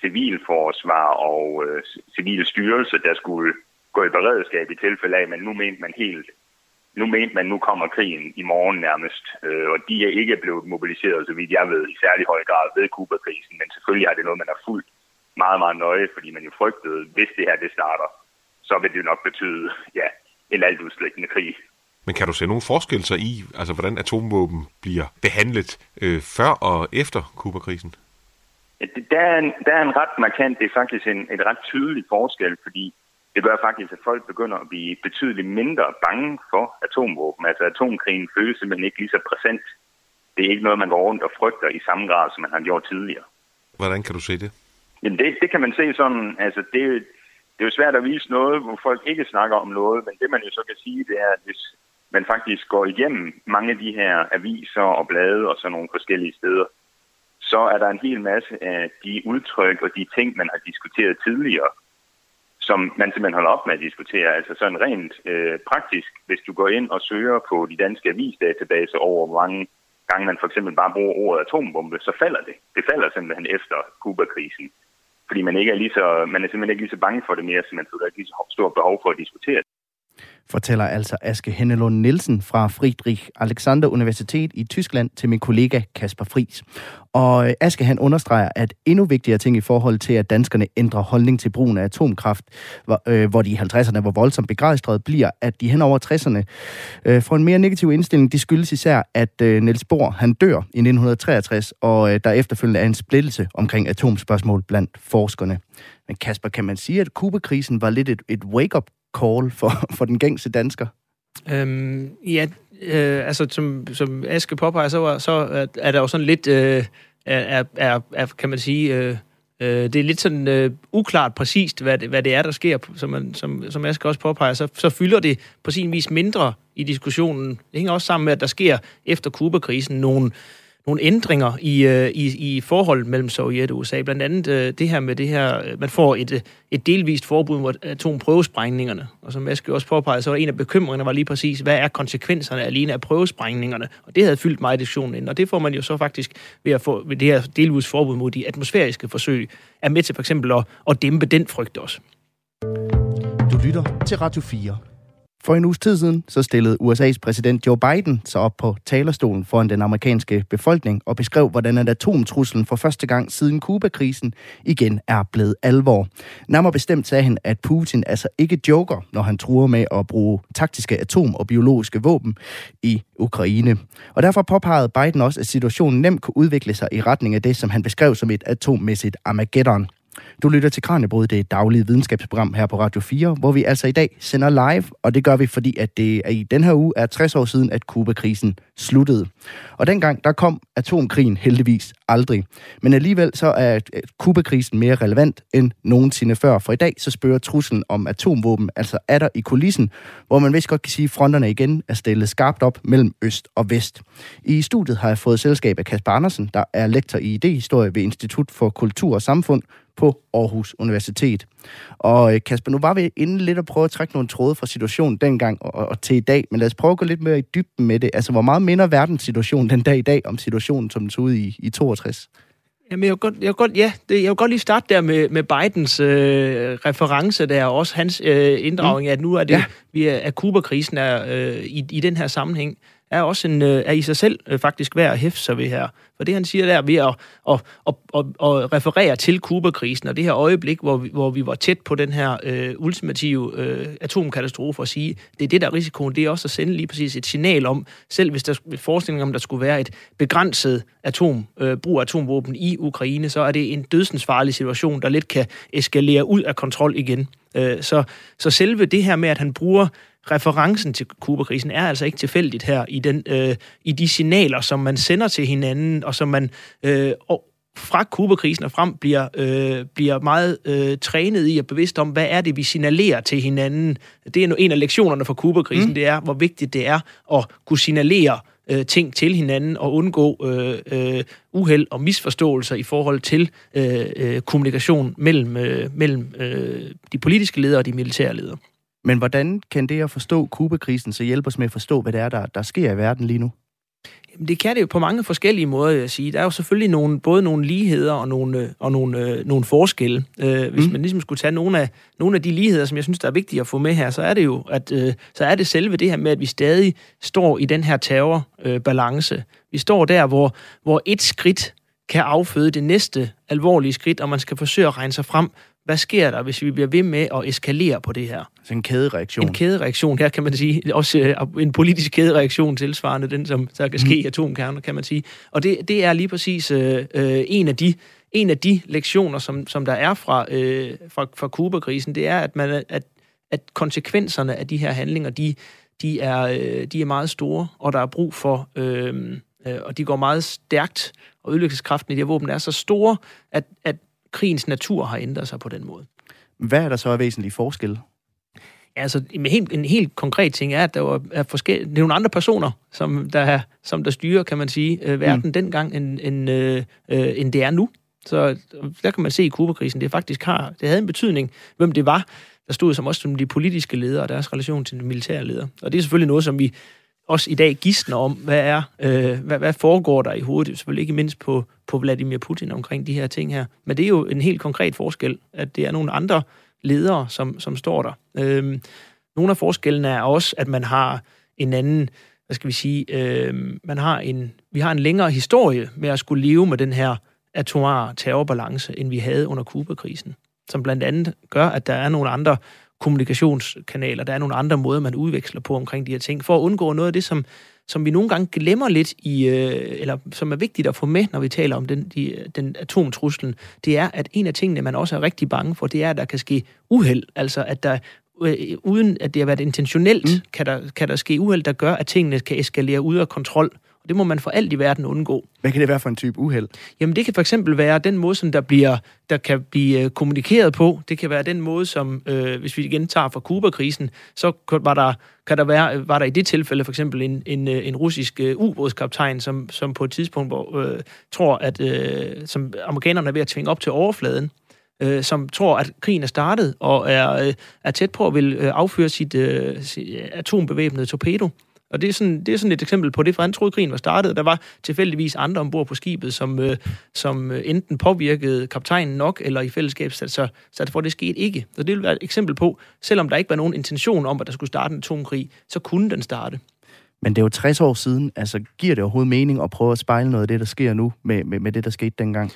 civilforsvar og øh, civil styrelse, der skulle gå i beredskab i tilfælde af, men nu mente man helt, nu mente man, nu kommer krigen i morgen nærmest, øh, og de er ikke blevet mobiliseret, så vidt jeg ved, i særlig høj grad ved Kuba-krisen, men selvfølgelig er det noget, man har fulgt meget, meget nøje, fordi man jo frygtede, hvis det her det starter, så vil det jo nok betyde, ja, en altudslæggende krig. Men kan du se nogle forskelser i, altså hvordan atomvåben bliver behandlet øh, før og efter Kuba-krisen? Ja, der, er en, der er en ret markant, det er faktisk en, et ret tydeligt forskel, fordi det gør faktisk, at folk begynder at blive betydeligt mindre bange for atomvåben. Altså atomkrigen føles simpelthen ikke lige så præsent. Det er ikke noget, man går rundt og frygter i samme grad, som man har gjort tidligere. Hvordan kan du se det? Jamen det, det kan man se sådan, altså det, det er jo svært at vise noget, hvor folk ikke snakker om noget, men det man jo så kan sige, det er, at hvis man faktisk går igennem mange af de her aviser og blade og sådan nogle forskellige steder, så er der en hel masse af de udtryk og de ting, man har diskuteret tidligere, som man simpelthen holder op med at diskutere. Altså sådan rent øh, praktisk, hvis du går ind og søger på de danske avisdatabaser over, hvor mange gange man for eksempel bare bruger ordet atombombe, så falder det. Det falder simpelthen efter Kuba-krisen fordi man ikke er lige så, man er simpelthen ikke lige så bange for det mere, så man føler ikke lige så stort behov for at diskutere det fortæller altså Aske Hennelund Nielsen fra Friedrich Alexander Universitet i Tyskland til min kollega Kasper Fris. Og øh, Aske han understreger, at endnu vigtigere ting i forhold til, at danskerne ændrer holdning til brugen af atomkraft, hvor, øh, hvor de i 50'erne var voldsomt begejstrede, bliver, at de hen over 60'erne øh, får en mere negativ indstilling. De skyldes især, at øh, Niels Bohr han dør i 1963, og øh, der efterfølgende er en splittelse omkring atomspørgsmål blandt forskerne. Men Kasper, kan man sige, at Kubakrisen var lidt et, et wake-up call for, [LAUGHS] for den gængse dansker? Øhm, ja, øh, altså som, som Aske påpeger, så, så er, er der jo sådan lidt, øh, er, er, er, kan man sige, øh, øh, det er lidt sådan øh, uklart præcist, hvad det, hvad det er, der sker, som, man, som, som Aske også påpeger, så, så fylder det på sin vis mindre i diskussionen. Det hænger også sammen med, at der sker efter Kubakrisen nogle nogle ændringer i, øh, i, i forholdet mellem Sovjet og USA. Blandt andet øh, det her med det her, øh, man får et, øh, et delvist forbud mod atomprøvesprængningerne. Og som jeg også påpege, så var en af bekymringerne var lige præcis, hvad er konsekvenserne alene af prøvesprængningerne? Og det havde fyldt meget i diskussionen ind. Og det får man jo så faktisk ved at få ved det her delvist forbud mod de atmosfæriske forsøg, er med til for eksempel at, at dæmpe den frygt også. Du lytter til Radio 4. For en uges tid siden så stillede USA's præsident Joe Biden sig op på talerstolen foran den amerikanske befolkning og beskrev, hvordan at atomtruslen for første gang siden Kuba-krisen igen er blevet alvor. Nærmere bestemt sagde han, at Putin altså ikke joker, når han truer med at bruge taktiske atom- og biologiske våben i Ukraine. Og derfor påpegede Biden også, at situationen nemt kunne udvikle sig i retning af det, som han beskrev som et atommæssigt Armageddon. Du lytter til Kranjebrud, det daglige videnskabsprogram her på Radio 4, hvor vi altså i dag sender live, og det gør vi, fordi at det er i den her uge er 60 år siden, at Kuba-krisen sluttede. Og dengang, der kom atomkrigen heldigvis aldrig. Men alligevel så er Kuba-krisen mere relevant end nogensinde før, for i dag så spørger truslen om atomvåben altså er der i kulissen, hvor man vist godt kan sige, at fronterne igen er stillet skarpt op mellem øst og vest. I studiet har jeg fået selskab af Kasper Andersen, der er lektor i idehistorie ved Institut for Kultur og Samfund, på Aarhus Universitet. Og øh, Kasper, nu var vi inde lidt og prøve at trække nogle tråde fra situationen dengang og, og til i dag, men lad os prøve at gå lidt mere i dybden med det. Altså, hvor meget minder verdenssituationen den dag i dag om situationen, som den så ud i, i 62? Jamen, jeg vil godt, jeg vil godt, ja, det, jeg vil godt lige starte der med, med Bidens øh, reference der, og også hans øh, inddragning, mm. at nu er det, ja. vi er, at Kuba-krisen er øh, i, i den her sammenhæng, er også en, øh, er i sig selv øh, faktisk værd at hæfte sig ved her. For det, han siger der ved at, at, at, at, at referere til Kuba-krisen og det her øjeblik, hvor vi, hvor vi var tæt på den her øh, ultimative øh, atomkatastrofe, og sige, det er det, der er risikoen. Det er også at sende lige præcis et signal om, selv hvis der forestilling om, der skulle være et begrænset atom, øh, brug af atomvåben i Ukraine, så er det en dødsensfarlig situation, der lidt kan eskalere ud af kontrol igen. Øh, så, så selve det her med, at han bruger referencen til Kuba-krisen er altså ikke tilfældigt her i, den, øh, i de signaler, som man sender til hinanden, og som man øh, og fra Kuba-krisen og frem bliver, øh, bliver meget øh, trænet i og bevidst om, hvad er det, vi signalerer til hinanden. Det er en af lektionerne fra Kuba-krisen, mm. det er, hvor vigtigt det er at kunne signalere øh, ting til hinanden og undgå øh, øh, uheld og misforståelser i forhold til øh, øh, kommunikation mellem, øh, mellem øh, de politiske ledere og de militære ledere. Men hvordan kan det at forstå Kuba-krisen så hjælpe os med at forstå, hvad det er, der, der sker i verden lige nu? Jamen, det kan det jo på mange forskellige måder, jeg sige. Der er jo selvfølgelig nogle, både nogle ligheder og nogle, og nogle, øh, nogle forskelle. Øh, hvis mm. man ligesom skulle tage nogle af, nogle af de ligheder, som jeg synes, der er vigtige at få med her, så er det jo, at øh, så er det selve det her med, at vi stadig står i den her terrorbalance. Øh, vi står der, hvor, hvor et skridt kan afføde det næste alvorlige skridt, og man skal forsøge at regne sig frem hvad sker der, hvis vi bliver ved med at eskalere på det her? Altså en kædereaktion. En kædereaktion, her kan man sige, også øh, en politisk kædereaktion tilsvarende den, som der kan ske i mm. atomkerner, kan man sige. Og det, det er lige præcis øh, øh, en af de en af de lektioner, som, som der er fra, øh, fra, fra Kuba-krisen, det er, at, man, at, at konsekvenserne af de her handlinger, de, de, er, øh, de er meget store, og der er brug for, øh, øh, og de går meget stærkt, og ødelæggelseskraften i de her våben er så store, at, at krigens natur har ændret sig på den måde. Hvad er der så af væsentlige forskelle? Altså, en helt, en helt konkret ting er, at der var, er forskellige, det er nogle andre personer, som der, som der styrer, kan man sige, øh, verden mm. dengang, end, end, øh, øh, end det er nu. Så der kan man se i Kuba-krisen, det faktisk har, det havde en betydning, hvem det var, der stod som også som de politiske ledere og deres relation til de militære ledere. Og det er selvfølgelig noget, som vi også i dag gidsner om, hvad er, øh, hvad, hvad foregår der i hovedet, det er selvfølgelig ikke mindst på, på Vladimir Putin omkring de her ting her. Men det er jo en helt konkret forskel, at det er nogle andre ledere, som, som står der. Øh, nogle af forskellene er også, at man har en anden, hvad skal vi sige, øh, man har en, vi har en længere historie med at skulle leve med den her atomare terrorbalance, end vi havde under Kuba-krisen, som blandt andet gør, at der er nogle andre kommunikationskanaler, der er nogle andre måder, man udveksler på omkring de her ting, for at undgå noget af det, som, som vi nogle gange glemmer lidt, i, øh, eller som er vigtigt at få med, når vi taler om den, de, den atomtruslen, det er, at en af tingene, man også er rigtig bange for, det er, at der kan ske uheld, altså at der øh, uden at det har været intentionelt, mm. kan, der, kan der ske uheld, der gør, at tingene kan eskalere ud af kontrol. Og det må man for alt i verden undgå. Hvad kan det være for en type uheld? Jamen det kan for eksempel være den måde, som der, bliver, der kan blive øh, kommunikeret på. Det kan være den måde, som, øh, hvis vi igen tager fra Kuba-krisen, så var der, kan der være, var der i det tilfælde for eksempel en, en, øh, en russisk øh, ubådskaptajn, som, som på et tidspunkt hvor, øh, tror, at øh, som amerikanerne er ved at tvinge op til overfladen, øh, som tror, at krigen er startet, og er, øh, er tæt på at vil øh, afføre sit, øh, sit atombevæbnede torpedo. Og det er, sådan, det er sådan et eksempel på det, for han troede, krigen var startet. Der var tilfældigvis andre ombord på skibet, som, øh, som øh, enten påvirkede kaptajnen nok, eller i fællesskab satte så, så for, det skete ikke. Så det vil være et eksempel på, selvom der ikke var nogen intention om, at der skulle starte en atomkrig, så kunne den starte. Men det er jo 60 år siden. Altså, giver det overhovedet mening at prøve at spejle noget af det, der sker nu, med, med, med det, der skete dengang?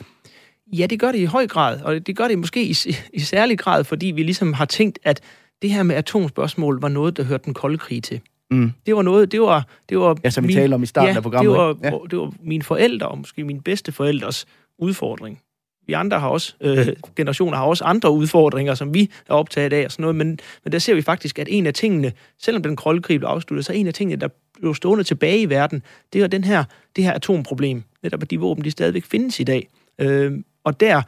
Ja, det gør det i høj grad, og det gør det måske i, i særlig grad, fordi vi ligesom har tænkt, at det her med atomspørgsmål var noget, der hørte den kolde krig til. Mm. Det var noget, det var... Det var ja, som vi talte om i starten ja, af programmet. Det var, ja. det var mine forældre, og måske mine bedste forældres udfordring. Vi andre har også, øh, generationer har også andre udfordringer, som vi er optaget af og sådan noget, men, men der ser vi faktisk, at en af tingene, selvom den kolde krig blev afsluttet, så en af tingene, der blev stående tilbage i verden, det er den her, det her atomproblem. Netop at de våben, de stadigvæk findes i dag. Øh, og der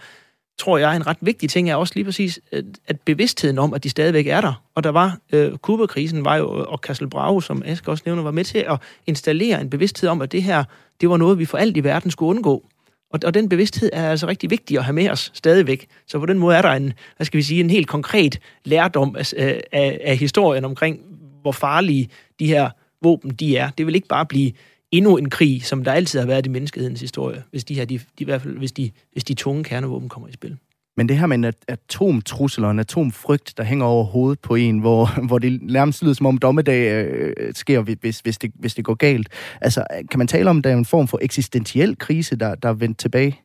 tror jeg, en ret vigtig ting er også lige præcis, at bevidstheden om, at de stadigvæk er der. Og der var, øh, Kuba-krisen var jo, og Kassel Bravo, som Aske også nævner, var med til at installere en bevidsthed om, at det her, det var noget, vi for alt i verden skulle undgå. Og, og den bevidsthed er altså rigtig vigtig at have med os stadigvæk. Så på den måde er der en, hvad skal vi sige, en helt konkret lærdom af, af, af historien omkring, hvor farlige de her våben de er. Det vil ikke bare blive endnu en krig, som der altid har været i menneskehedens historie, hvis de her, de, de, i hvert fald, hvis de, hvis de tunge kernevåben kommer i spil. Men det her med en atomtrussel og en atomfrygt, der hænger over hovedet på en, hvor, hvor det nærmest lyder som om dommedag øh, sker, hvis, hvis, det, hvis det går galt. Altså, kan man tale om, at der er en form for eksistentiel krise, der, der er vendt tilbage?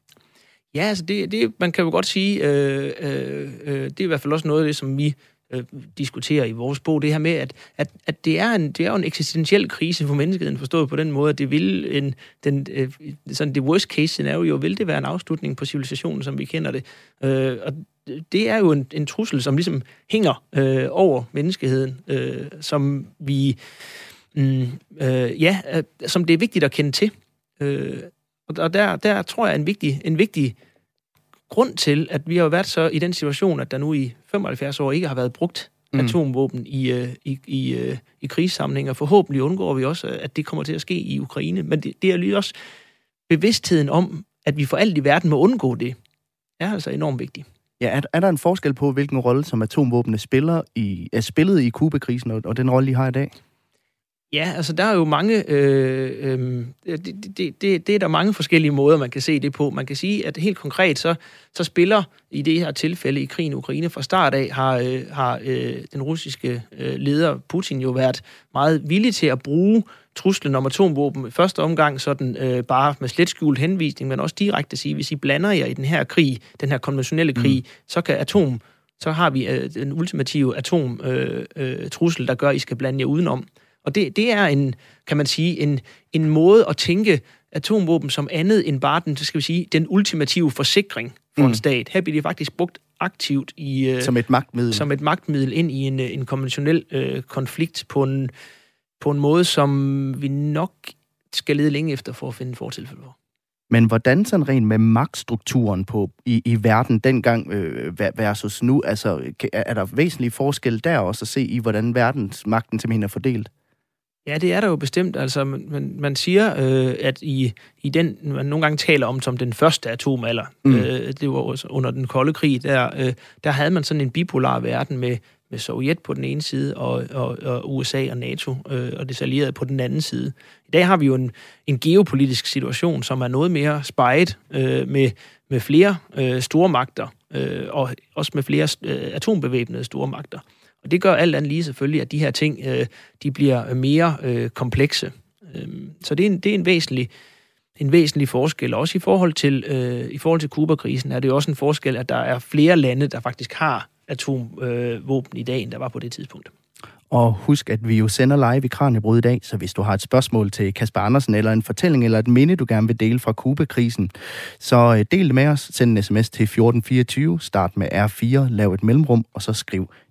Ja, altså det, det, man kan jo godt sige, øh, øh, øh, det er i hvert fald også noget af det, som vi øh, diskuterer i vores bog, det her med, at, at, at det, er en, det er jo en eksistentiel krise for menneskeheden, forstået på den måde, at det vil en, den, øh, sådan det worst case scenario, vil det være en afslutning på civilisationen, som vi kender det. Øh, og det er jo en, en trussel, som ligesom hænger øh, over menneskeheden, øh, som vi, mm, øh, ja, øh, som det er vigtigt at kende til. Øh, og der, der tror jeg, en vigtig, en vigtig grund til, at vi har været så i den situation, at der nu i 75 år ikke har været brugt mm. atomvåben i, øh, i, i, øh, i krigssamlinger. Forhåbentlig undgår vi også, at det kommer til at ske i Ukraine. Men det, det er lige også bevidstheden om, at vi for alt i verden må undgå det, er altså enormt vigtigt. Ja, er, er der en forskel på, hvilken rolle som atomvåbene spiller i, er spillet i Kuba-krisen, og, og den rolle, de har i dag? Ja, altså der er jo mange, øh, øh, det, det, det, det er der mange forskellige måder, man kan se det på. Man kan sige, at helt konkret, så, så spiller i det her tilfælde i krigen i Ukraine fra start af, har, øh, har øh, den russiske øh, leder Putin jo været meget villig til at bruge truslen om atomvåben i første omgang sådan øh, bare med slet skjult henvisning, men også direkte sige, hvis I blander jer i den her krig, den her konventionelle krig, mm. så kan atom, så har vi øh, den ultimative atomtrussel, øh, øh, trussel, der gør, at I skal blande jer udenom. Og det, det er en, kan man sige, en, en måde at tænke atomvåben som andet end bare den, skal vi sige, den ultimative forsikring for mm. en stat. Her bliver det faktisk brugt aktivt i... Øh, som et magtmiddel. Som et magtmiddel ind i en, en konventionel øh, konflikt på en, på en måde, som vi nok skal lede længe efter for at finde fortilfælde for. Men hvordan sådan rent med magtstrukturen på, i, i verden dengang øh, versus nu, altså er der væsentlige forskel der også at se i, hvordan verdens magten simpelthen er fordelt? Ja, det er der jo bestemt. Altså, man, man siger, øh, at i, i den, man nogle gange taler om som den første atomalder, mm. øh, det var under den kolde krig, der, øh, der havde man sådan en bipolar verden med, med Sovjet på den ene side, og, og, og USA og NATO øh, og det allierede på den anden side. I dag har vi jo en, en geopolitisk situation, som er noget mere spejet øh, med, med flere øh, store magter, øh, og også med flere øh, atombevæbnede store magter. Og det gør alt andet lige selvfølgelig, at de her ting, øh, de bliver mere øh, komplekse. Øh, så det er en, det er en væsentlig en væsentlig forskel. Også i forhold til, øh, i forhold til Kuba-krisen er det jo også en forskel, at der er flere lande, der faktisk har atomvåben øh, i dag, end der var på det tidspunkt. Og husk, at vi jo sender live i Kranjebrud i dag, så hvis du har et spørgsmål til Kasper Andersen, eller en fortælling, eller et minde, du gerne vil dele fra Kuba-krisen, så øh, del det med os. Send en sms til 1424, start med R4, lav et mellemrum, og så skriv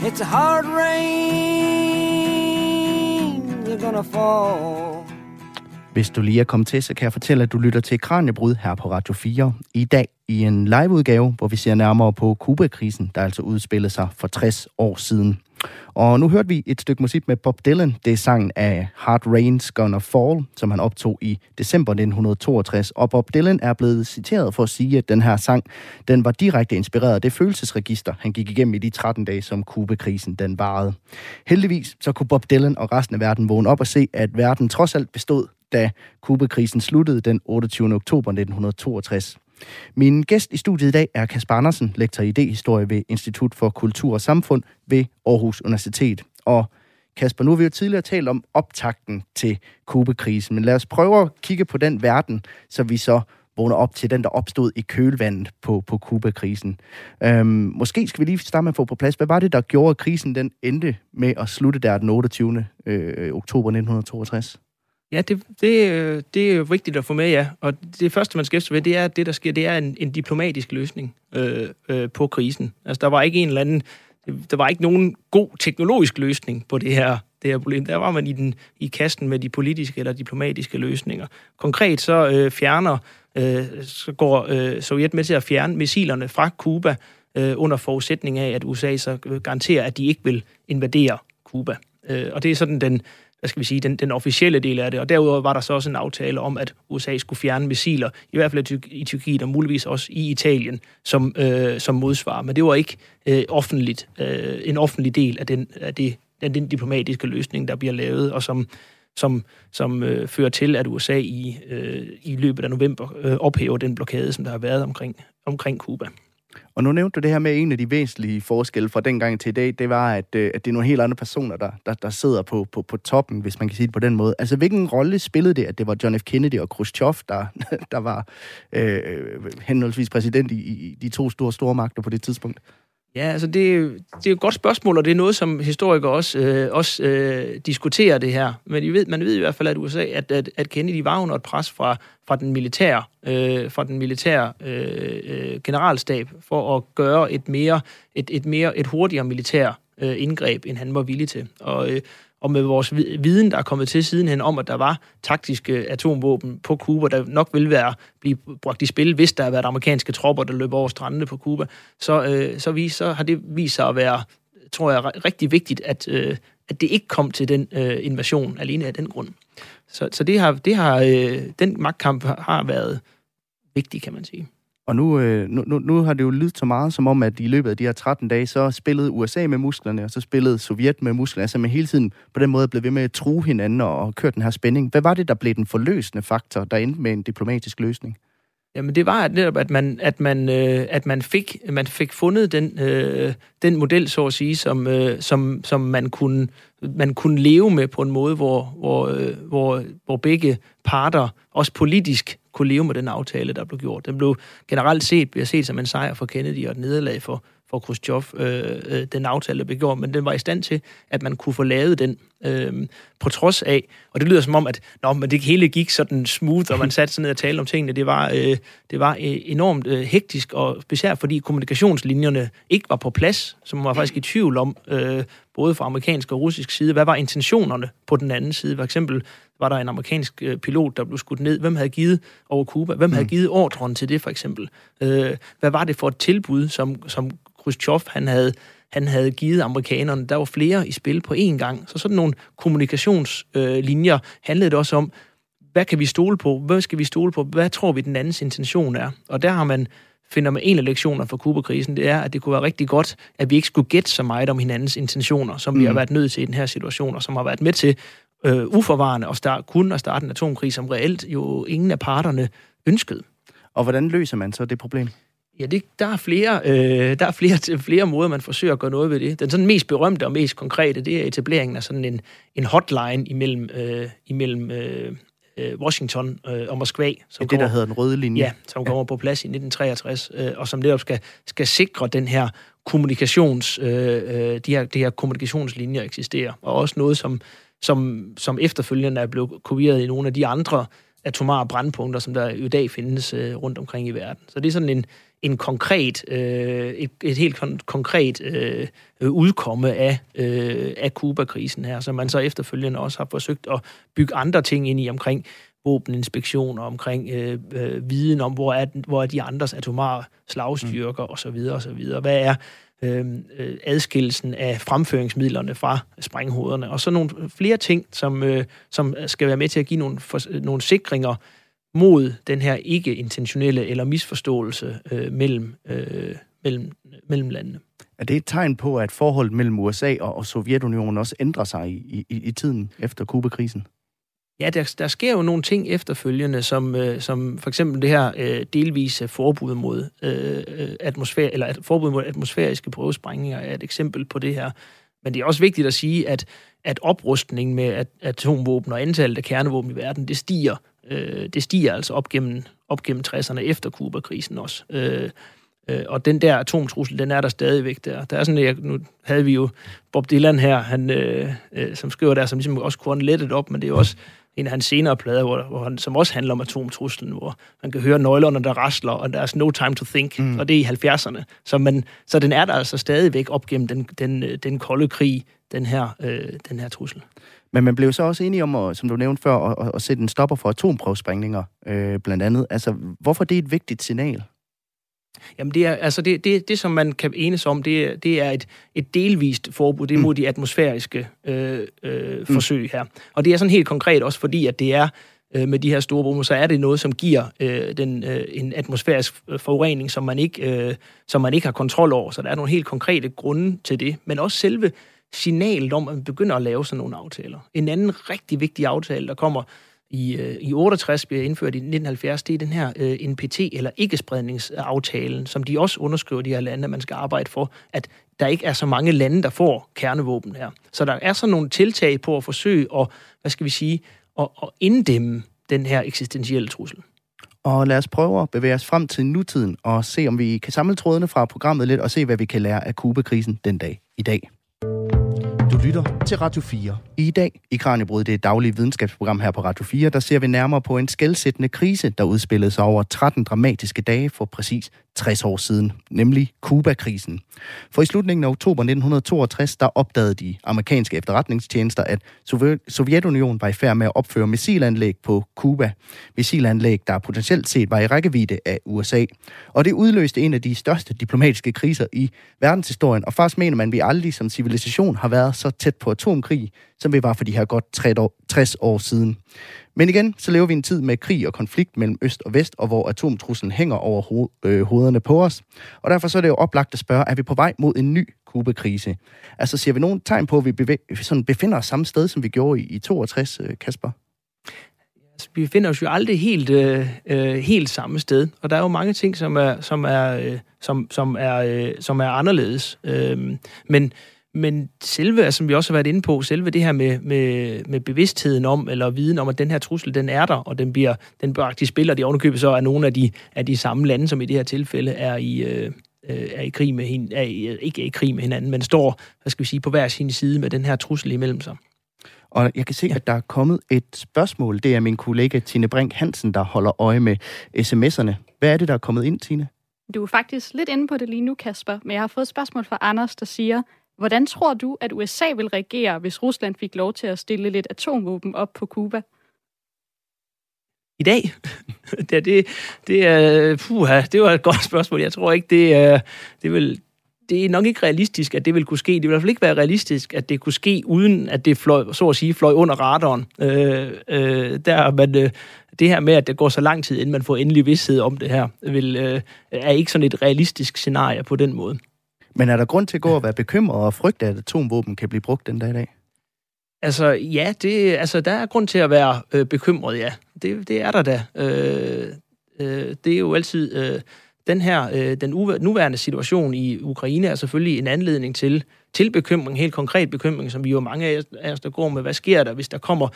it's a hard rain. You're gonna fall. Hvis du lige er kommet til, så kan jeg fortælle, at du lytter til Kranjebrud her på Radio 4. I dag i en liveudgave, hvor vi ser nærmere på Kubakrisen, der altså udspillede sig for 60 år siden. Og nu hørte vi et stykke musik med Bob Dylan. Det er sangen af Hard Rain's Gonna Fall, som han optog i december 1962. Og Bob Dylan er blevet citeret for at sige, at den her sang, den var direkte inspireret af det følelsesregister, han gik igennem i de 13 dage, som Kubekrisen den varede. Heldigvis så kunne Bob Dylan og resten af verden vågne op og se, at verden trods alt bestod, da Kubekrisen sluttede den 28. oktober 1962. Min gæst i studiet i dag er Kasper Andersen, lektor i idéhistorie ved Institut for Kultur og Samfund ved Aarhus Universitet. Og Kasper, nu har vi jo tidligere talt om optakten til Kubekrisen, men lad os prøve at kigge på den verden, så vi så vågner op til den, der opstod i kølvandet på, på Kuba-krisen. Øhm, måske skal vi lige starte med at få på plads, hvad var det, der gjorde, at krisen den endte med at slutte der den 28. Øh, oktober 1962? Ja, det, det, det er jo vigtigt at få med, ja. Og det første, man skal ved, det er, at det, der sker, det er en, en diplomatisk løsning øh, øh, på krisen. Altså, der var ikke en eller anden... Der var ikke nogen god teknologisk løsning på det her, det her problem. Der var man i, den, i kasten med de politiske eller diplomatiske løsninger. Konkret så øh, fjerner, øh, så går øh, Sovjet med til at fjerne missilerne fra Kuba øh, under forudsætning af, at USA så øh, garanterer, at de ikke vil invadere Kuba. Øh, og det er sådan den hvad skal vi sige, den, den officielle del af det. Og derudover var der så også en aftale om, at USA skulle fjerne missiler, i hvert fald i Tyrkiet og muligvis også i Italien, som, øh, som modsvar. Men det var ikke øh, offentligt, øh, en offentlig del af den, af, det, af den diplomatiske løsning, der bliver lavet, og som, som, som øh, fører til, at USA i, øh, i løbet af november øh, ophæver den blokade, som der har været omkring, omkring Cuba. Og nu nævnte du det her med en af de væsentlige forskelle fra dengang til i dag, det var, at, øh, at det er nogle helt andre personer, der, der, der sidder på, på, på toppen, hvis man kan sige det på den måde. Altså, hvilken rolle spillede det, at det var John F. Kennedy og Khrushchev, der, [LAUGHS] der var øh, øh, henholdsvis præsident i, i de to store store magter på det tidspunkt? Ja, altså det, det er et godt spørgsmål, og det er noget, som historikere også, øh, også øh, diskuterer det her. Men I ved, man ved i hvert fald, at USA, at, at, at Kennedy var under et pres fra, fra den militære, øh, fra den militære øh, øh, generalstab for at gøre et mere, et, et mere, et hurtigere militær øh, indgreb, end han var villig til. Og øh, og med vores viden, der er kommet til sidenhen om, at der var taktiske atomvåben på Cuba, der nok vil være blive brugt i spil, hvis der har været amerikanske tropper, der løber over strandene på Cuba, så, øh, så, vis, så har det vist sig at være, tror jeg, rigtig vigtigt, at, øh, at det ikke kom til den øh, invasion alene af den grund. Så, så det har, det har, øh, den magtkamp har været vigtig, kan man sige. Og nu, øh, nu, nu, nu har det jo lyttet så meget som om, at i løbet af de her 13 dage, så spillede USA med musklerne, og så spillede Sovjet med musklerne. Altså med hele tiden på den måde blev ved med at true hinanden og, og køre den her spænding. Hvad var det, der blev den forløsende faktor, der endte med en diplomatisk løsning? Jamen det var at netop, at man, at man, øh, at man, fik, man fik fundet den, øh, den model, så at sige, som, øh, som, som man, kunne, man kunne leve med på en måde, hvor, hvor, øh, hvor, hvor begge parter, også politisk, kunne leve med den aftale, der blev gjort. Den blev generelt set, bliver set som en sejr for Kennedy og et nederlag for, for Khrushchev, øh, øh, den aftale, der blev gjort, men den var i stand til, at man kunne få lavet den øh, på trods af, og det lyder som om, at nå, men det hele gik sådan smooth, og man satte sig ned og talte om tingene. Det var, øh, det var øh, enormt øh, hektisk, og specielt fordi kommunikationslinjerne ikke var på plads, som man var faktisk i tvivl om, øh, både fra amerikansk og russisk side, hvad var intentionerne på den anden side? For eksempel var der en amerikansk øh, pilot, der blev skudt ned. Hvem havde givet over Cuba? Hvem havde mm. givet ordren til det, for eksempel? Øh, hvad var det for et tilbud, som, som Khrushchev han havde, han havde givet amerikanerne. Der var flere i spil på én gang. Så sådan nogle kommunikationslinjer øh, handlede det også om, hvad kan vi stole på? Hvad skal vi stole på? Hvad tror vi, den andens intention er? Og der har man finder med en af lektionerne fra Kuba-krisen, det er, at det kunne være rigtig godt, at vi ikke skulle gætte så meget om hinandens intentioner, som mm. vi har mm. været nødt til i den her situation, og som har været med til øh, uforvarende at starte, kun at starte en atomkrig, som reelt jo ingen af parterne ønskede. Og hvordan løser man så det problem? Ja, det, der er, flere, øh, der er flere, [LAUGHS] flere måder, man forsøger at gøre noget ved det. Den sådan mest berømte og mest konkrete, det er etableringen af sådan en, en hotline imellem, øh, imellem øh, øh, Washington øh, og Moskva. Som det, kommer, der hedder den røde linje. Ja, som kommer på plads i 1963, øh, og som netop skal, skal sikre den her kommunikations, øh, øh, de, her, de her kommunikationslinjer eksisterer. Og også noget, som, som, som efterfølgende er blevet kopieret i nogle af de andre atomare brandpunkter, som der i dag findes øh, rundt omkring i verden. Så det er sådan en, en konkret, øh, et, et helt kon- konkret øh, udkomme af, øh, af Kuba-krisen her, som man så efterfølgende også har forsøgt at bygge andre ting ind i omkring våbeninspektioner, omkring øh, øh, viden om, hvor er, hvor er de andres atomare slagstyrker mm. osv. osv. Hvad er Øhm, øh, adskillelsen af fremføringsmidlerne fra sprænghovederne, og så nogle flere ting, som, øh, som skal være med til at give nogle, for, nogle sikringer mod den her ikke-intentionelle eller misforståelse øh, mellem, øh, mellem, mellem landene. Er det et tegn på, at forholdet mellem USA og, og Sovjetunionen også ændrer sig i, i, i tiden efter Kuba-krisen? Ja, der, der sker jo nogle ting efterfølgende, som, øh, som for eksempel det her øh, delvise forbud mod øh, øh atmosfære, eller at forbud mod atmosfæriske prøvesprængninger er et eksempel på det her. Men det er også vigtigt at sige, at, at oprustningen med at, atomvåben og antallet af kernevåben i verden, det stiger øh, det stiger altså op gennem, op gennem 60'erne efter Kuba-krisen også. Øh, øh, og den der atomtrussel, den er der stadigvæk der. Der er sådan, jeg, nu havde vi jo Bob Dylan her, han, øh, øh, som skriver der, som ligesom også kunne lettet op, men det er jo også en af hans senere plader, hvor, hvor han, som også handler om atomtruslen, hvor man kan høre nøglerne, der rasler, og der er no time to think, mm. og det er i 70'erne. Så, man, så den er der altså stadigvæk op gennem den, den, den kolde krig, den her, øh, den her trussel. Men man blev så også enige om, at, som du nævnte før, at, at sætte en stopper for atomprøvesprængninger, øh, blandt andet. Altså, hvorfor det er et vigtigt signal? Jamen, det, er, altså det, det, det, som man kan enes om, det, det er et, et delvist forbud. Det er mod mm. de atmosfæriske øh, øh, mm. forsøg her. Og det er sådan helt konkret også fordi, at det er øh, med de her store bomber, så er det noget, som giver øh, den, øh, en atmosfærisk forurening, som man, ikke, øh, som man ikke har kontrol over. Så der er nogle helt konkrete grunde til det. Men også selve signalet om, at man begynder at lave sådan nogle aftaler. En anden rigtig vigtig aftale, der kommer i, øh, i 68, bliver indført i 1970, det er den her øh, NPT, eller ikke-spredningsaftalen, som de også underskriver de her lande, at man skal arbejde for, at der ikke er så mange lande, der får kernevåben her. Så der er sådan nogle tiltag på at forsøge at, hvad skal vi sige, at, at inddæmme den her eksistentielle trussel. Og lad os prøve at bevæge os frem til nutiden og se, om vi kan samle trådene fra programmet lidt og se, hvad vi kan lære af Kuba-krisen den dag i dag. Du lytter til Radio 4. I dag i Kranjebrud, det daglige videnskabsprogram her på Radio 4, der ser vi nærmere på en skældsættende krise, der udspillede sig over 13 dramatiske dage for præcis 60 år siden, nemlig Kuba-krisen. For i slutningen af oktober 1962, der opdagede de amerikanske efterretningstjenester, at Sovjetunionen var i færd med at opføre missilanlæg på Kuba. Missilanlæg, der potentielt set var i rækkevidde af USA. Og det udløste en af de største diplomatiske kriser i verdenshistorien, og faktisk mener man, at vi aldrig som civilisation har været så tæt på atomkrig, som vi var for de her godt 60 år siden. Men igen, så lever vi i en tid med krig og konflikt mellem øst og vest, og hvor atomtruslen hænger over ho- øh, hovederne på os. Og derfor så er det jo oplagt at spørge, er vi på vej mod en ny Kuba-krise? Altså ser vi nogen tegn på, at vi bevæ- sådan befinder os samme sted, som vi gjorde i, i 62, øh, Kasper? Altså, vi befinder os jo aldrig helt, øh, øh, helt samme sted, og der er jo mange ting, som er, som er, øh, som, som er, øh, som er anderledes. Øh, men men selve, som vi også har været inde på, selve det her med, med, med bevidstheden om, eller viden om, at den her trussel, den er der, og den bliver, den faktisk spiller de ovenikøbet så er nogle af de, af de samme lande, som i det her tilfælde er i, øh, er i krig med hin, er i, ikke er i krig med hinanden, men står, hvad skal vi sige, på hver sin side med den her trussel imellem sig. Og jeg kan se, at der er kommet et spørgsmål. Det er min kollega Tine Brink Hansen, der holder øje med sms'erne. Hvad er det, der er kommet ind, Tine? Du er faktisk lidt inde på det lige nu, Kasper, men jeg har fået et spørgsmål fra Anders, der siger, Hvordan tror du, at USA vil reagere, hvis Rusland fik lov til at stille lidt atomvåben op på Kuba? I dag? [LAUGHS] det, det, det, er, puha, det var et godt spørgsmål. Jeg tror ikke, det, er, det vil det er nok ikke realistisk, at det vil kunne ske. Det vil i hvert fald ikke være realistisk, at det kunne ske, uden at det fløj, så at sige, fløj under radaren. Øh, øh, der, men, øh, det her med, at det går så lang tid, inden man får endelig vidsthed om det her, vil, øh, er ikke sådan et realistisk scenarie på den måde. Men er der grund til at gå og være bekymret og frygte, at atomvåben kan blive brugt den dag i dag? Altså, ja, det, altså, der er grund til at være øh, bekymret, ja. Det, det er der da. Øh, øh, det er jo altid... Øh, den her, øh, den nuværende situation i Ukraine er selvfølgelig en anledning til, til bekymring, helt konkret bekymring, som vi jo mange af os, der går med. Hvad sker der, hvis der kommer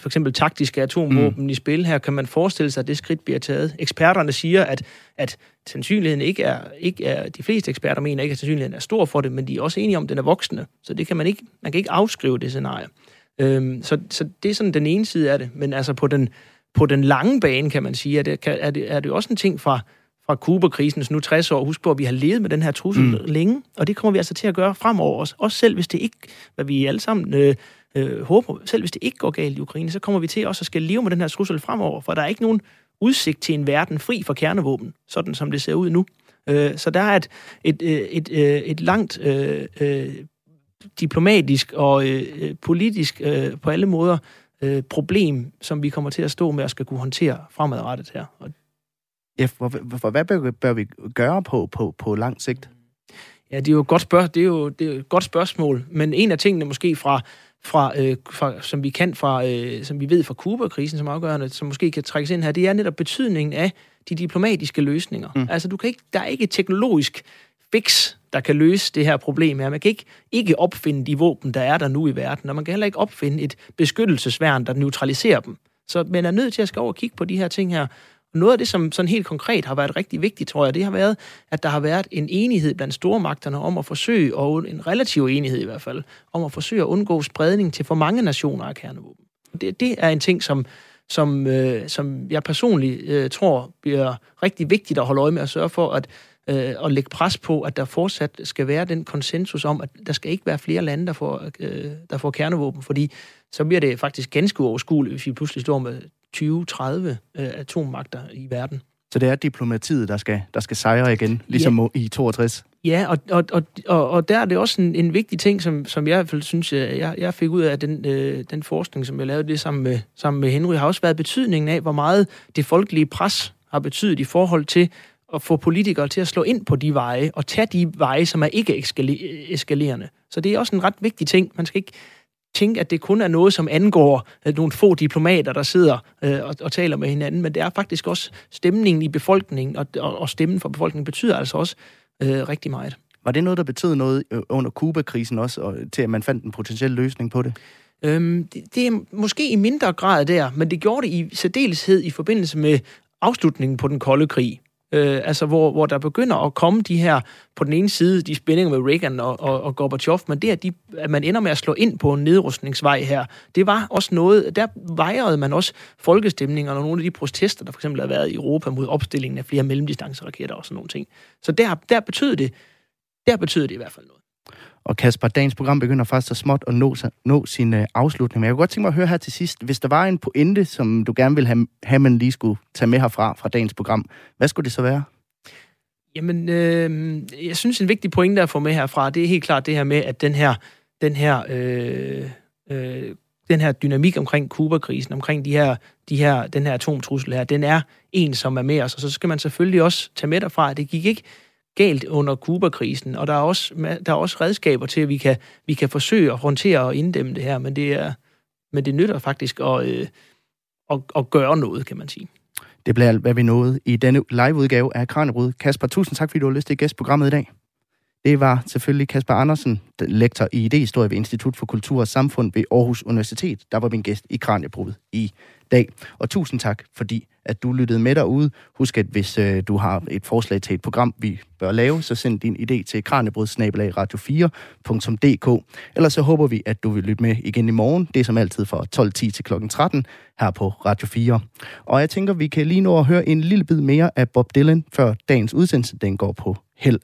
for eksempel taktiske atomvåben mm. i spil her, kan man forestille sig, at det skridt bliver taget. Eksperterne siger, at, at sandsynligheden ikke er, ikke er, de fleste eksperter mener ikke, at sandsynligheden er stor for det, men de er også enige om, at den er voksende. Så det kan man ikke, man kan ikke afskrive det scenarie. Øhm, så, så det er sådan den ene side af det. Men altså på den, på den lange bane, kan man sige, at det, kan, er, det, er det også en ting fra, fra Kuba-krisens nu 60 år. Husk på, at vi har levet med den her trussel mm. længe, og det kommer vi altså til at gøre fremover også. Også selv hvis det ikke, hvad vi alle sammen øh, øh, håber, selv hvis det ikke går galt i Ukraine, så kommer vi til også at skal leve med den her trussel fremover, for der er ikke nogen udsigt til en verden fri for kernevåben, sådan som det ser ud nu. Øh, så der er et, et, øh, et, et, øh, et langt øh, øh, diplomatisk og øh, politisk øh, på alle måder øh, problem, som vi kommer til at stå med og skal kunne håndtere fremadrettet her. Og Ja, for, for hvad bør, bør vi gøre på, på, på lang sigt? Ja, det er jo et godt, spørg- det er jo, det er jo et godt spørgsmål, men en af tingene måske fra, fra, øh, fra som vi kan fra, øh, som vi ved fra Kuba-krisen som afgørende, som måske kan trækkes ind her, det er netop betydningen af de diplomatiske løsninger. Mm. Altså, du kan ikke, der er ikke et teknologisk fix, der kan løse det her problem her. Man kan ikke, ikke opfinde de våben, der er der nu i verden, og man kan heller ikke opfinde et beskyttelsesværn, der neutraliserer dem. Så man er nødt til at skal over og kigge på de her ting her, noget af det, som sådan helt konkret har været rigtig vigtigt, tror jeg, det har været, at der har været en enighed blandt stormagterne om at forsøge, og en relativ enighed i hvert fald, om at forsøge at undgå spredning til for mange nationer af kernevåben. Det, det er en ting, som, som, øh, som jeg personligt øh, tror bliver rigtig vigtigt at holde øje med at sørge for, at øh, at lægge pres på, at der fortsat skal være den konsensus om, at der skal ikke være flere lande, der får, øh, der får kernevåben, fordi så bliver det faktisk ganske uoverskueligt, hvis vi pludselig står med 20-30 øh, atommagter i verden. Så det er diplomatiet, der skal, der skal sejre igen, ligesom ja. i 62? Ja, og, og, og, og, og der er det også en, en vigtig ting, som, som jeg i hvert fald synes, jeg, jeg fik ud af den, øh, den forskning, som jeg lavede det sammen med, sammen med Henry, har også været betydningen af, hvor meget det folkelige pres har betydet i forhold til at få politikere til at slå ind på de veje, og tage de veje, som er ikke eskalerende. Så det er også en ret vigtig ting. Man skal ikke tænke, at det kun er noget, som angår øh, nogle få diplomater, der sidder øh, og, og taler med hinanden, men det er faktisk også stemningen i befolkningen, og, og, og stemmen for befolkningen betyder altså også øh, rigtig meget. Var det noget, der betød noget øh, under Kuba-krisen også, og, til at man fandt en potentiel løsning på det? Øhm, det, det er måske i mindre grad der, men det gjorde det i særdeleshed i forbindelse med afslutningen på den kolde krig. Øh, altså, hvor, hvor der begynder at komme de her, på den ene side, de spændinger med Reagan og, og, og Gorbachev, men det, at, de, at man ender med at slå ind på en nedrustningsvej her, det var også noget, der vejrede man også folkestemninger og nogle af de protester, der for eksempel har været i Europa mod opstillingen af flere mellemdistanceraketter og sådan nogle ting. Så der, der betød det, der betød det i hvert fald noget. Og Kasper, dagens program begynder faktisk så småt at nå, nå sin øh, afslutning. Men jeg kunne godt tænke mig at høre her til sidst, hvis der var en pointe, som du gerne ville have, have man lige skulle tage med herfra, fra dagens program, hvad skulle det så være? Jamen, øh, jeg synes, en vigtig pointe at få med herfra, det er helt klart det her med, at den her, den her, øh, øh, den her dynamik omkring Kuba-krisen, omkring de her, de her, den her atomtrussel her, den er en, som er med os. Og så skal man selvfølgelig også tage med derfra, at det gik ikke galt under Kuba-krisen, og der er også, der er også redskaber til, at vi kan, vi kan forsøge at håndtere og inddæmme det her, men det, er, men det nytter faktisk at, øh, at, at gøre noget, kan man sige. Det bliver alt, hvad vi nåede i denne liveudgave af Kranjebrud. Kasper, tusind tak, fordi du har lyst til at gæste programmet i dag. Det var selvfølgelig Kasper Andersen, lektor i idéhistorie ved Institut for Kultur og Samfund ved Aarhus Universitet, der var min gæst i Kranjebrud i dag. Og tusind tak, fordi at du lyttede med derude. Husk, at hvis øh, du har et forslag til et program, vi bør lave, så send din idé til kranjebrud-radio4.dk. Ellers så håber vi, at du vil lytte med igen i morgen. Det er som altid fra 12.10 til kl. 13 her på Radio 4. Og jeg tænker, vi kan lige nå at høre en lille bid mere af Bob Dylan, før dagens udsendelse den går på held.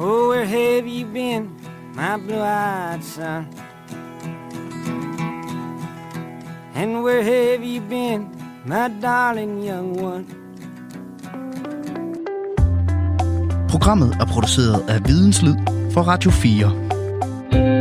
Oh, where have you been, my blue-eyed son? And where have you been, My darling young one. Programmet er produceret af Videnslyd for Radio 4.